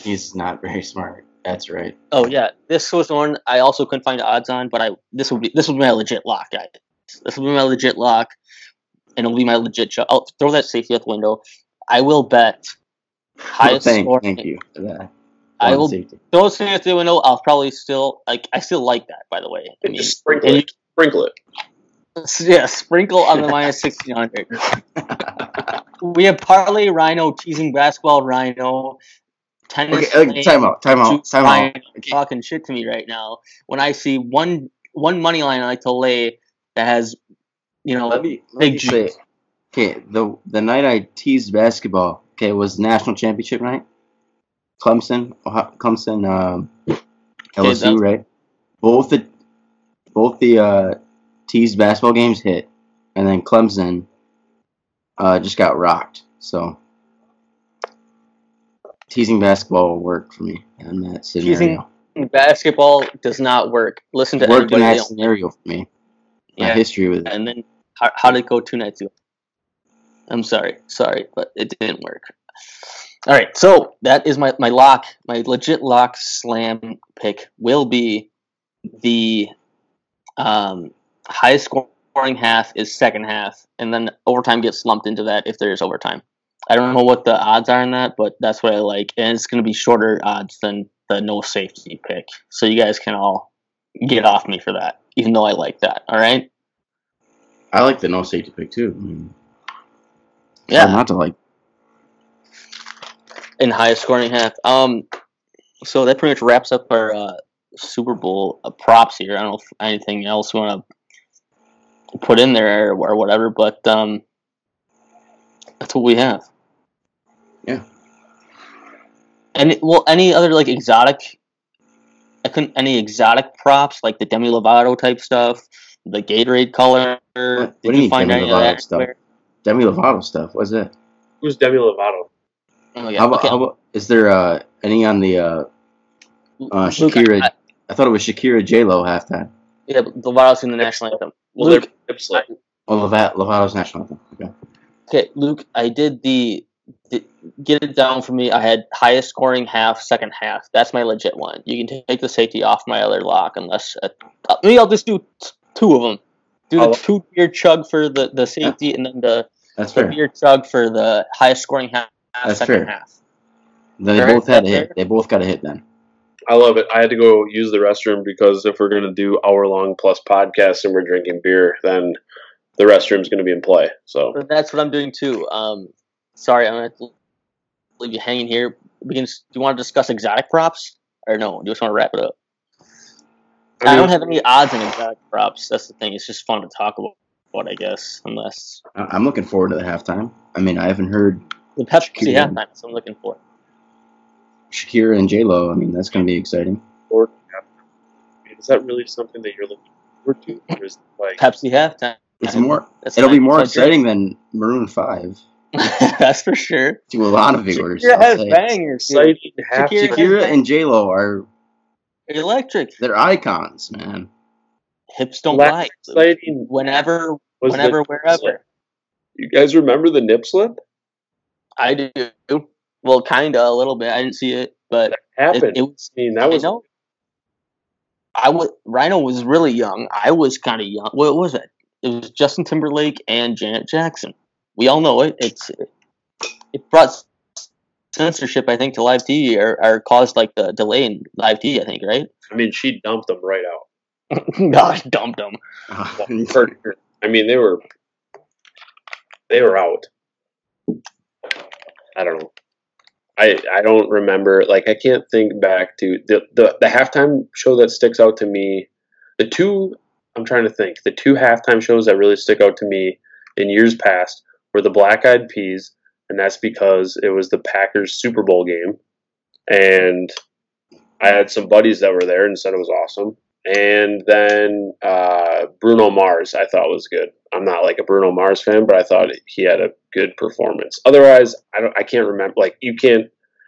He's not very smart. That's right. oh yeah, this was one I also couldn't find odds on, but I this would be this would be my legit lock, guys. This will be my legit lock, and it'll be my legit. Ch- I'll throw that safety out the window. I will bet highest thank, score. thank you for that. I One will safety. throw it out the window. I'll probably still like. I still like that, by the way. I mean, Just sprinkle and it. Sprinkle it. yeah, sprinkle on the minus sixteen hundred. We have parlay rhino teasing basketball rhino. Tennis. Okay, okay, time out. Time out. Time out. rhino Talking shit to me right now. When I see one one money line I like to lay that has, you know, Let me, let big me say. Okay, the the night I teased basketball. Okay, it was national championship night. Clemson, Ohio, Clemson, um, LSU, right? Both the both the uh, teased basketball games hit, and then Clemson uh, just got rocked. So teasing basketball worked for me in that scenario. Teasing basketball does not work. Listen to worked in that else. scenario for me. My Yeah. history with it. And then how, how did it go two nights ago? I'm sorry, sorry, but it didn't work. All right, so that is my my lock, my legit lock slam pick will be the um, highest scoring half is second half, and then overtime gets lumped into that if there is overtime. I don't know what the odds are in that, but that's what I like, and it's going to be shorter odds than the no safety pick. So you guys can all get off me for that, even though I like that. All right. I like the no safety pick too. Mean, Yeah. not to like. In highest scoring half. Um, so that pretty much wraps up our uh, Super Bowl uh, props here. I don't know if anything else you want to put in there or, or whatever, but um, that's what we have. Yeah. And well, any other like exotic? I couldn't any exotic props like the Demi Lovato type stuff, the Gatorade color. What Did do you you mean find Demi any of Lovato that? stuff? anywhere? Demi Lovato stuff. What's that? Who's Demi Lovato? Oh, yeah. How about, okay. how about is there uh, any on the uh, uh, Luke, Shakira? I- I thought it was Shakira J Lo halftime. yeah, but Lovato's in the national anthem. Well, Luke, they're hip slip. Oh, Lovat, Lovato's national anthem. Okay. Okay, Luke, I did the, the get it down for me. I had highest scoring half, second half. That's my legit one. You can take the safety off my other lock unless uh, uh, maybe I'll just do t- two of them. Do the Oh. two beer chug for the, the safety and then the, That's the fair. beer chug for the highest scoring half, That's second fair. half. Then they Fair? both had a Fair? hit. They both got a hit then. I love it. I had to go use the restroom because if we're going to do hour long plus podcasts and we're drinking beer, then the restroom's going to be in play. So But that's what I'm doing too. Um, sorry, I'm gonna leave you hanging here. We can. Do you want to discuss exotic props or no? Do you just want to wrap it up? I, mean, don't have any odds in exotic props. That's the thing. It's just fun to talk about. What I guess, unless I- I'm looking forward to the halftime. I mean, I haven't heard the Pepsi Shakira. halftime. That's what I'm looking for. Shakira and J Lo. I mean, that's going to be exciting. Or- Is that really something that you're looking forward to? Or is like Pepsi halftime. It's more. That's It'll be more That's my exciting than Maroon Five. That's for sure. to a lot of viewers. Shakira has say. bangers. dude. exciting half Shakira- Shakira and J Lo are Electric. they're icons, man. Hips don't Last lie. exciting Whenever, whenever, wherever. You guys remember the nip slip? I do. Well, kinda a little bit. I didn't see it, but it, Happened. it was. I mean, that I was know. I was Rhino was really young. I was kind of young. What was it? It was Justin Timberlake and Janet Jackson. We all know it. It's it brought censorship, I think, to live TV or, or caused like the delay in live TV. I think, right? I mean, she dumped them right out. Gosh, dumped them. I mean, they were they were out. I don't know. I I don't remember. Like I can't think back to the the the halftime show that sticks out to me. The two I'm trying to think. The two halftime shows that really stick out to me in years past were the Black Eyed Peas, and that's because it was the Packers Super Bowl game, and I had some buddies that were there and said it was awesome and then uh, Bruno Mars I thought was good. I'm not like a Bruno Mars fan, but I thought he had a good performance. Otherwise, I don't. I can't remember. Like you can't.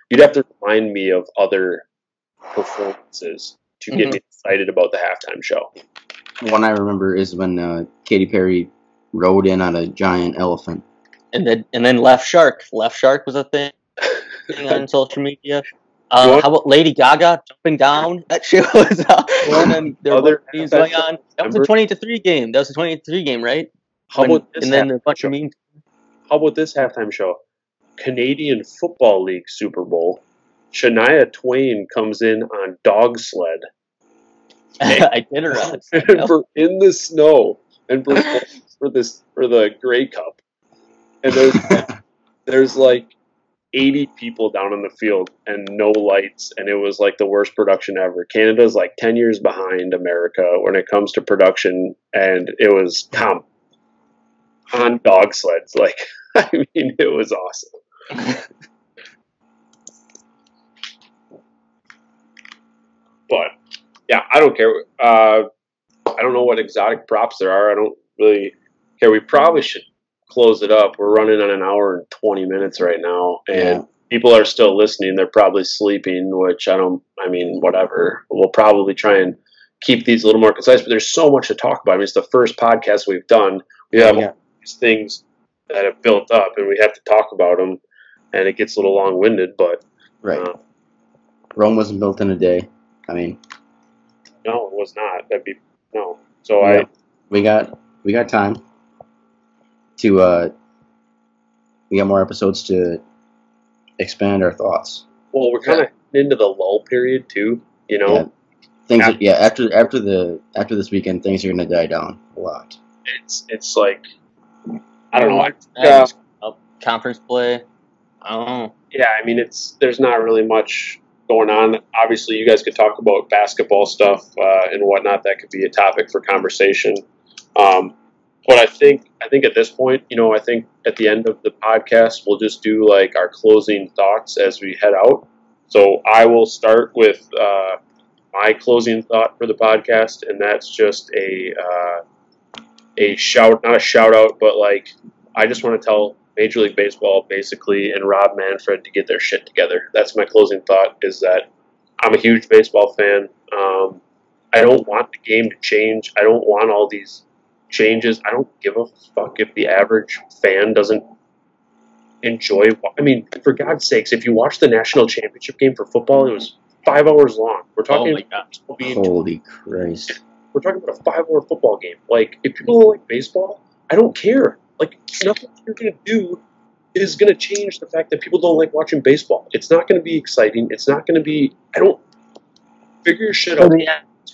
You'd have to remind me of other performances to get me excited about the halftime show. One I remember is when uh, Katy Perry rode in on a giant elephant. And then and then Left Shark. Left Shark was a thing on social media. You Uh, how about Lady Gaga jumping down? That shit was uh, one and there Other- were memes going on. That was a twenty to three game. That was a twenty to three game, right? How When- about this? and then a bunch show? of memes. How about this halftime show? Canadian Football League Super Bowl. Shania Twain comes in on dog sled I did her on. for in the snow and for, for this for the Grey Cup. And there's there's like 80 people down on the field and no lights and it was like the worst production ever. Canada's like 10 years behind America when it comes to production and it was Tom on dog sleds like I mean it was awesome. but yeah, I don't care. Uh, I don't know what exotic props there are. I don't really care. We probably should close it up. We're running on an hour and 20 minutes right now, and Yeah. people are still listening. They're probably sleeping, which I don't, I mean, whatever. We'll probably try and keep these a little more concise, but there's so much to talk about. I mean, it's the first podcast we've done. We have Yeah. all these things that have built up, and we have to talk about them, and it gets a little long winded. But Right. uh, Rome wasn't built in a day. I mean, no, it was not. That'd be no. So Yeah. I we got we got time to uh we got more episodes to expand our thoughts. well, we're kind of into the lull period too. You know, Yeah. Things Yeah. yeah, after after the after this weekend things are gonna die down a lot. it's it's like I don't know. I, Yeah, conference play. I don't know. yeah, I mean, it's there's not really much going on. Obviously, you guys could talk about basketball stuff uh, and whatnot. That could be a topic for conversation. Um, but I think I think at this point, you know, I think at the end of the podcast, we'll just do like our closing thoughts as we head out. So I will start with uh, my closing thought for the podcast, and that's just a uh, a shout, not a shout out, but like I just want to tell Major League Baseball basically and Rob Manfred to get their shit together. That's my closing thought. Is that I'm a huge baseball fan. Um, I don't want the game to change. I don't want all these changes. I don't give a fuck if the average fan doesn't enjoy. I mean, for God's sakes, if you watch the national championship game for football, it was five hours long. We're Oh talking my god. about being Holy Christ. we're talking about a five hour football game. Like, if people don't like baseball, I don't care. Like, nothing you're going to do is going to change the fact that people don't like watching baseball. It's not going to be exciting. It's not going to be, I don't, figure your shit For out. the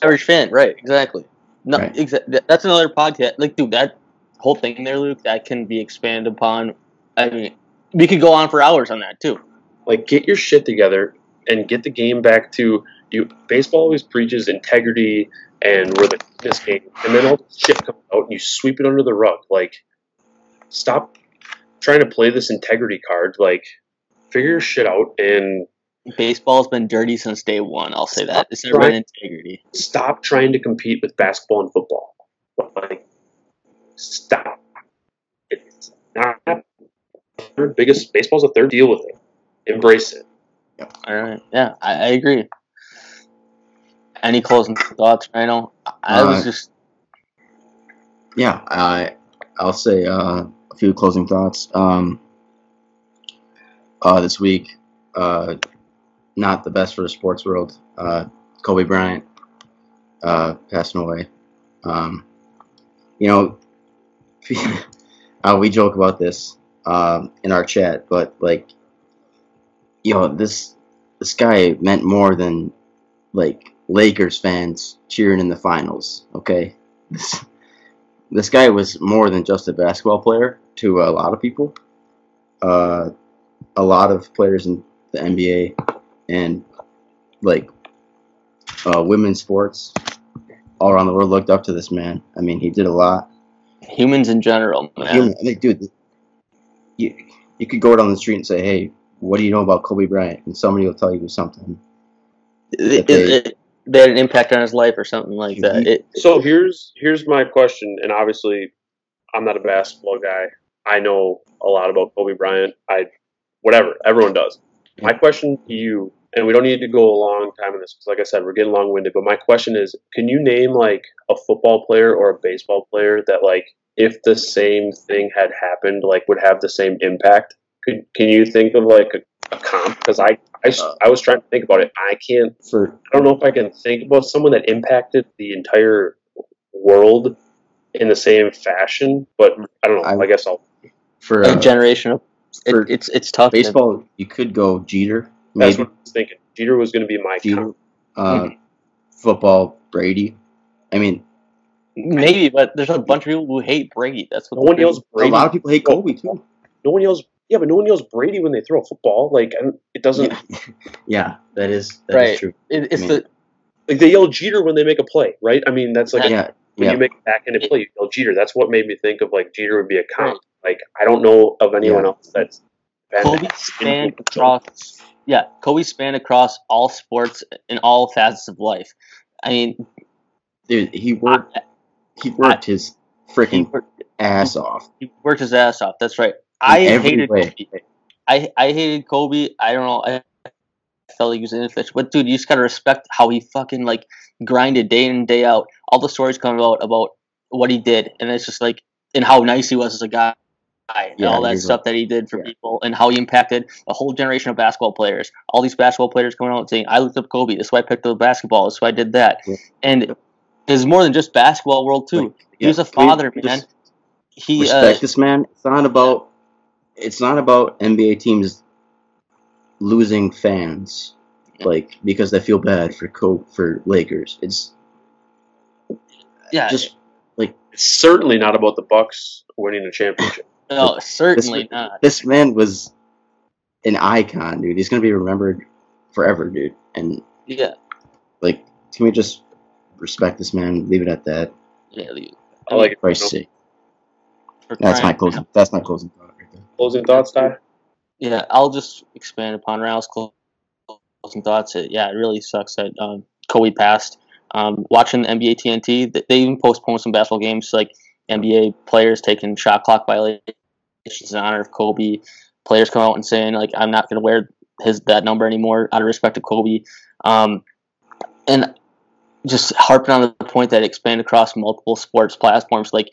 average fan, right? Exactly. No, Right. exa- that's another podcast. Like, dude, that whole thing there, Luke, that can be expanded upon. I mean, we could go on for hours on that too. Like, get your shit together and get the game back to you. Baseball always preaches integrity and we're the this game, and then all the shit comes out and you sweep it under the rug. Like, stop trying to play this integrity card. Like, figure your shit out and Baseball's been dirty since day one. I'll say that. It's never been integrity. stop trying to compete with basketball and football. Like, stop. It's not third biggest. Baseball's a third. Deal with it. Embrace it. All right. Yeah, I, I agree. Any closing thoughts, Rhino? I, I was Uh, just Yeah, I I'll say uh, a few closing thoughts. Um, uh, this week, uh, not the best for the sports world. Uh, Kobe Bryant uh, passing away. Um, you know, uh, we joke about this um, in our chat, but like, you know, this this guy meant more than like Lakers fans cheering in the finals. Okay, this this guy was more than just a basketball player to a lot of people. Uh, a lot of players in the NBA and like uh, women's sports all around the world looked up to this man. I mean, he did a lot. humans in general, man. Human, I mean, dude, you you could go down the street and say, "Hey, what do you know about Kobe Bryant?" and somebody will tell you something. It, they- it, it, they had an impact on his life or something like that. It, So here's here's my question, and obviously, I'm not a basketball guy. I know a lot about Kobe Bryant. I whatever everyone does. My question to you, and we don't need to go a long time in this because, like I said, we're getting long winded. But my question is, can you name like a football player or a baseball player that like if the same thing had happened, like would have the same impact? Could can you think of like a, a comp? Because I I, I was trying to think about it. I can't For I don't know if I can think about someone that impacted the entire world in the same fashion, but I don't know. I, I- guess I'll. for a uh, generation of it, it's it's tough. man. baseball, you could go Jeter, That's maybe what I was thinking. Jeter was going to be my Jeter. comp. Uh, football, Brady. I mean, Maybe, but there's a bunch of people who hate Brady. That's what No one thing- yells a lot of people hate Kobe too. No one yells. Yeah, but no one yells Brady when they throw a football. Like I it doesn't. Yeah, yeah, that is that is Right. true. It, it's I mean, the Like they yell Jeter when they make a play, right? I mean, that's like a, yeah, when yeah. you make a backhanded play, you yell Jeter. That's what made me think of like Jeter would be a comp. Like I don't know of anyone Yeah. else that's. been- Kobe spanned across. Yeah, Kobe spanned across all sports and all facets of life. I mean, Dude, he worked. he worked his freaking worked, ass off. he worked his ass off. That's right. I hated way. Kobe. I, I hated Kobe. I don't know. I felt like he was an inefficient. But dude, you just gotta respect how he fucking like grinded day in and day out. All the stories come out about what he did, and it's just like and how nice he was as a guy. And Yeah, all that he's a- stuff that he did for yeah. people and how he impacted a whole generation of basketball players. All these basketball players coming out and saying, "I looked up Kobe. This is why I picked up basketball. This is why I did that." Yeah. And it's more than just basketball world too. Like, he was a can we father, just man. He respect uh, this man. It's not about. It's not about NBA teams losing fans, like because they feel bad for Co for Lakers. It's yeah, just It's certainly not about the Bucks winning a championship. No, certainly this- not. this man was an icon, dude. He's gonna be remembered forever, dude. And Yeah, like, can we just respect this man? Leave it at that. yeah. the- I like it. Christ's sake. That's my closing. That's my closing thought right there. Closing thoughts, Ty? Yeah, I'll just expand upon Ralph's closing thoughts. It, yeah, it really sucks that um, Kobe passed. Um, watching the NBA TNT, they even postponed some basketball games, like NBA players taking shot clock violations in honor of Kobe. Players come out and saying like, "I'm not going to wear his that number anymore out of respect to Kobe." Um, and just harping on the point that expand across multiple sports platforms, like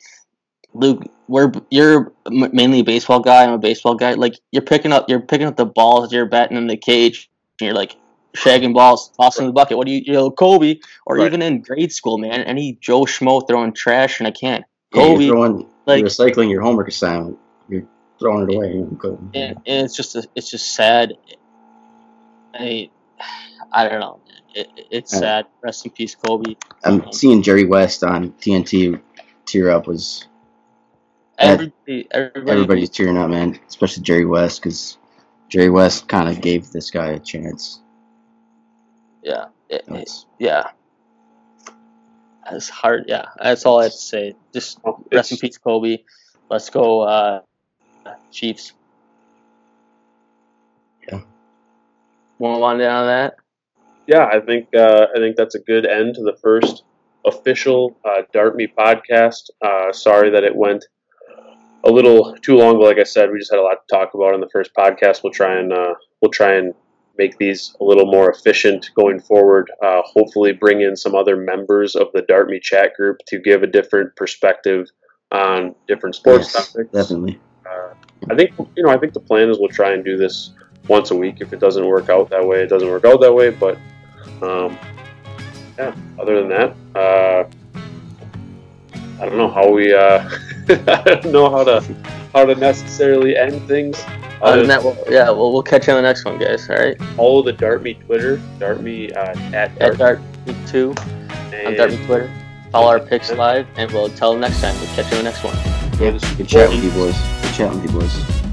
Luke, we're you're mainly a baseball guy. I'm a baseball guy. Like you're picking up, you're picking up the balls, you're batting in the cage, and you're like shagging balls, tossing in the bucket. What do you, you know, Kobe, or Right. even in grade school, man? Any Joe Schmo throwing trash in a can. Yeah, Kobe, you're throwing, like- you're recycling your homework assignment. You're throwing it away. You know, and, and it's just a, it's just sad. I I don't know. It, it- it's sad. Rest in peace, Kobe. I'm seeing Jerry West on TNT tear up was Everybody, everybody, everybody's tearing up, man. Especially Jerry West because Jerry West kind of gave this guy a chance. yeah, it- it- That's- yeah. It's hard. Yeah, that's all I have to say. Just Well, rest in peace, Kobe. Let's go, uh, Chiefs. Yeah. Want to wind down on that? yeah, I think uh, I think that's a good end to the first official uh, Dart Me podcast. Uh, sorry that it went a little too long, but like I said, we just had a lot to talk about in the first podcast. We'll try and uh, we'll try and make these a little more efficient going forward. Uh, hopefully, bring in some other members of the Dart Me chat group to give a different perspective on different sports Yes, topics. definitely. Uh, I think you know. I think the plan is we'll try and do this once a week. If it doesn't work out that way, it doesn't work out that way. But um, yeah. Other than that, uh, I don't know how we. Uh, I don't know how to how to necessarily end things. Other Other than that, we'll, yeah, we'll, we'll catch you on the next one, guys. All right. follow the Dart Me Twitter, Dart Me uh, at At Dart, Dart Two on and Dart Me Twitter. Follow our picks live, and we'll tell next time. We'll catch you on the next one. Yeah, good chat with you boys. Good chat with you boys.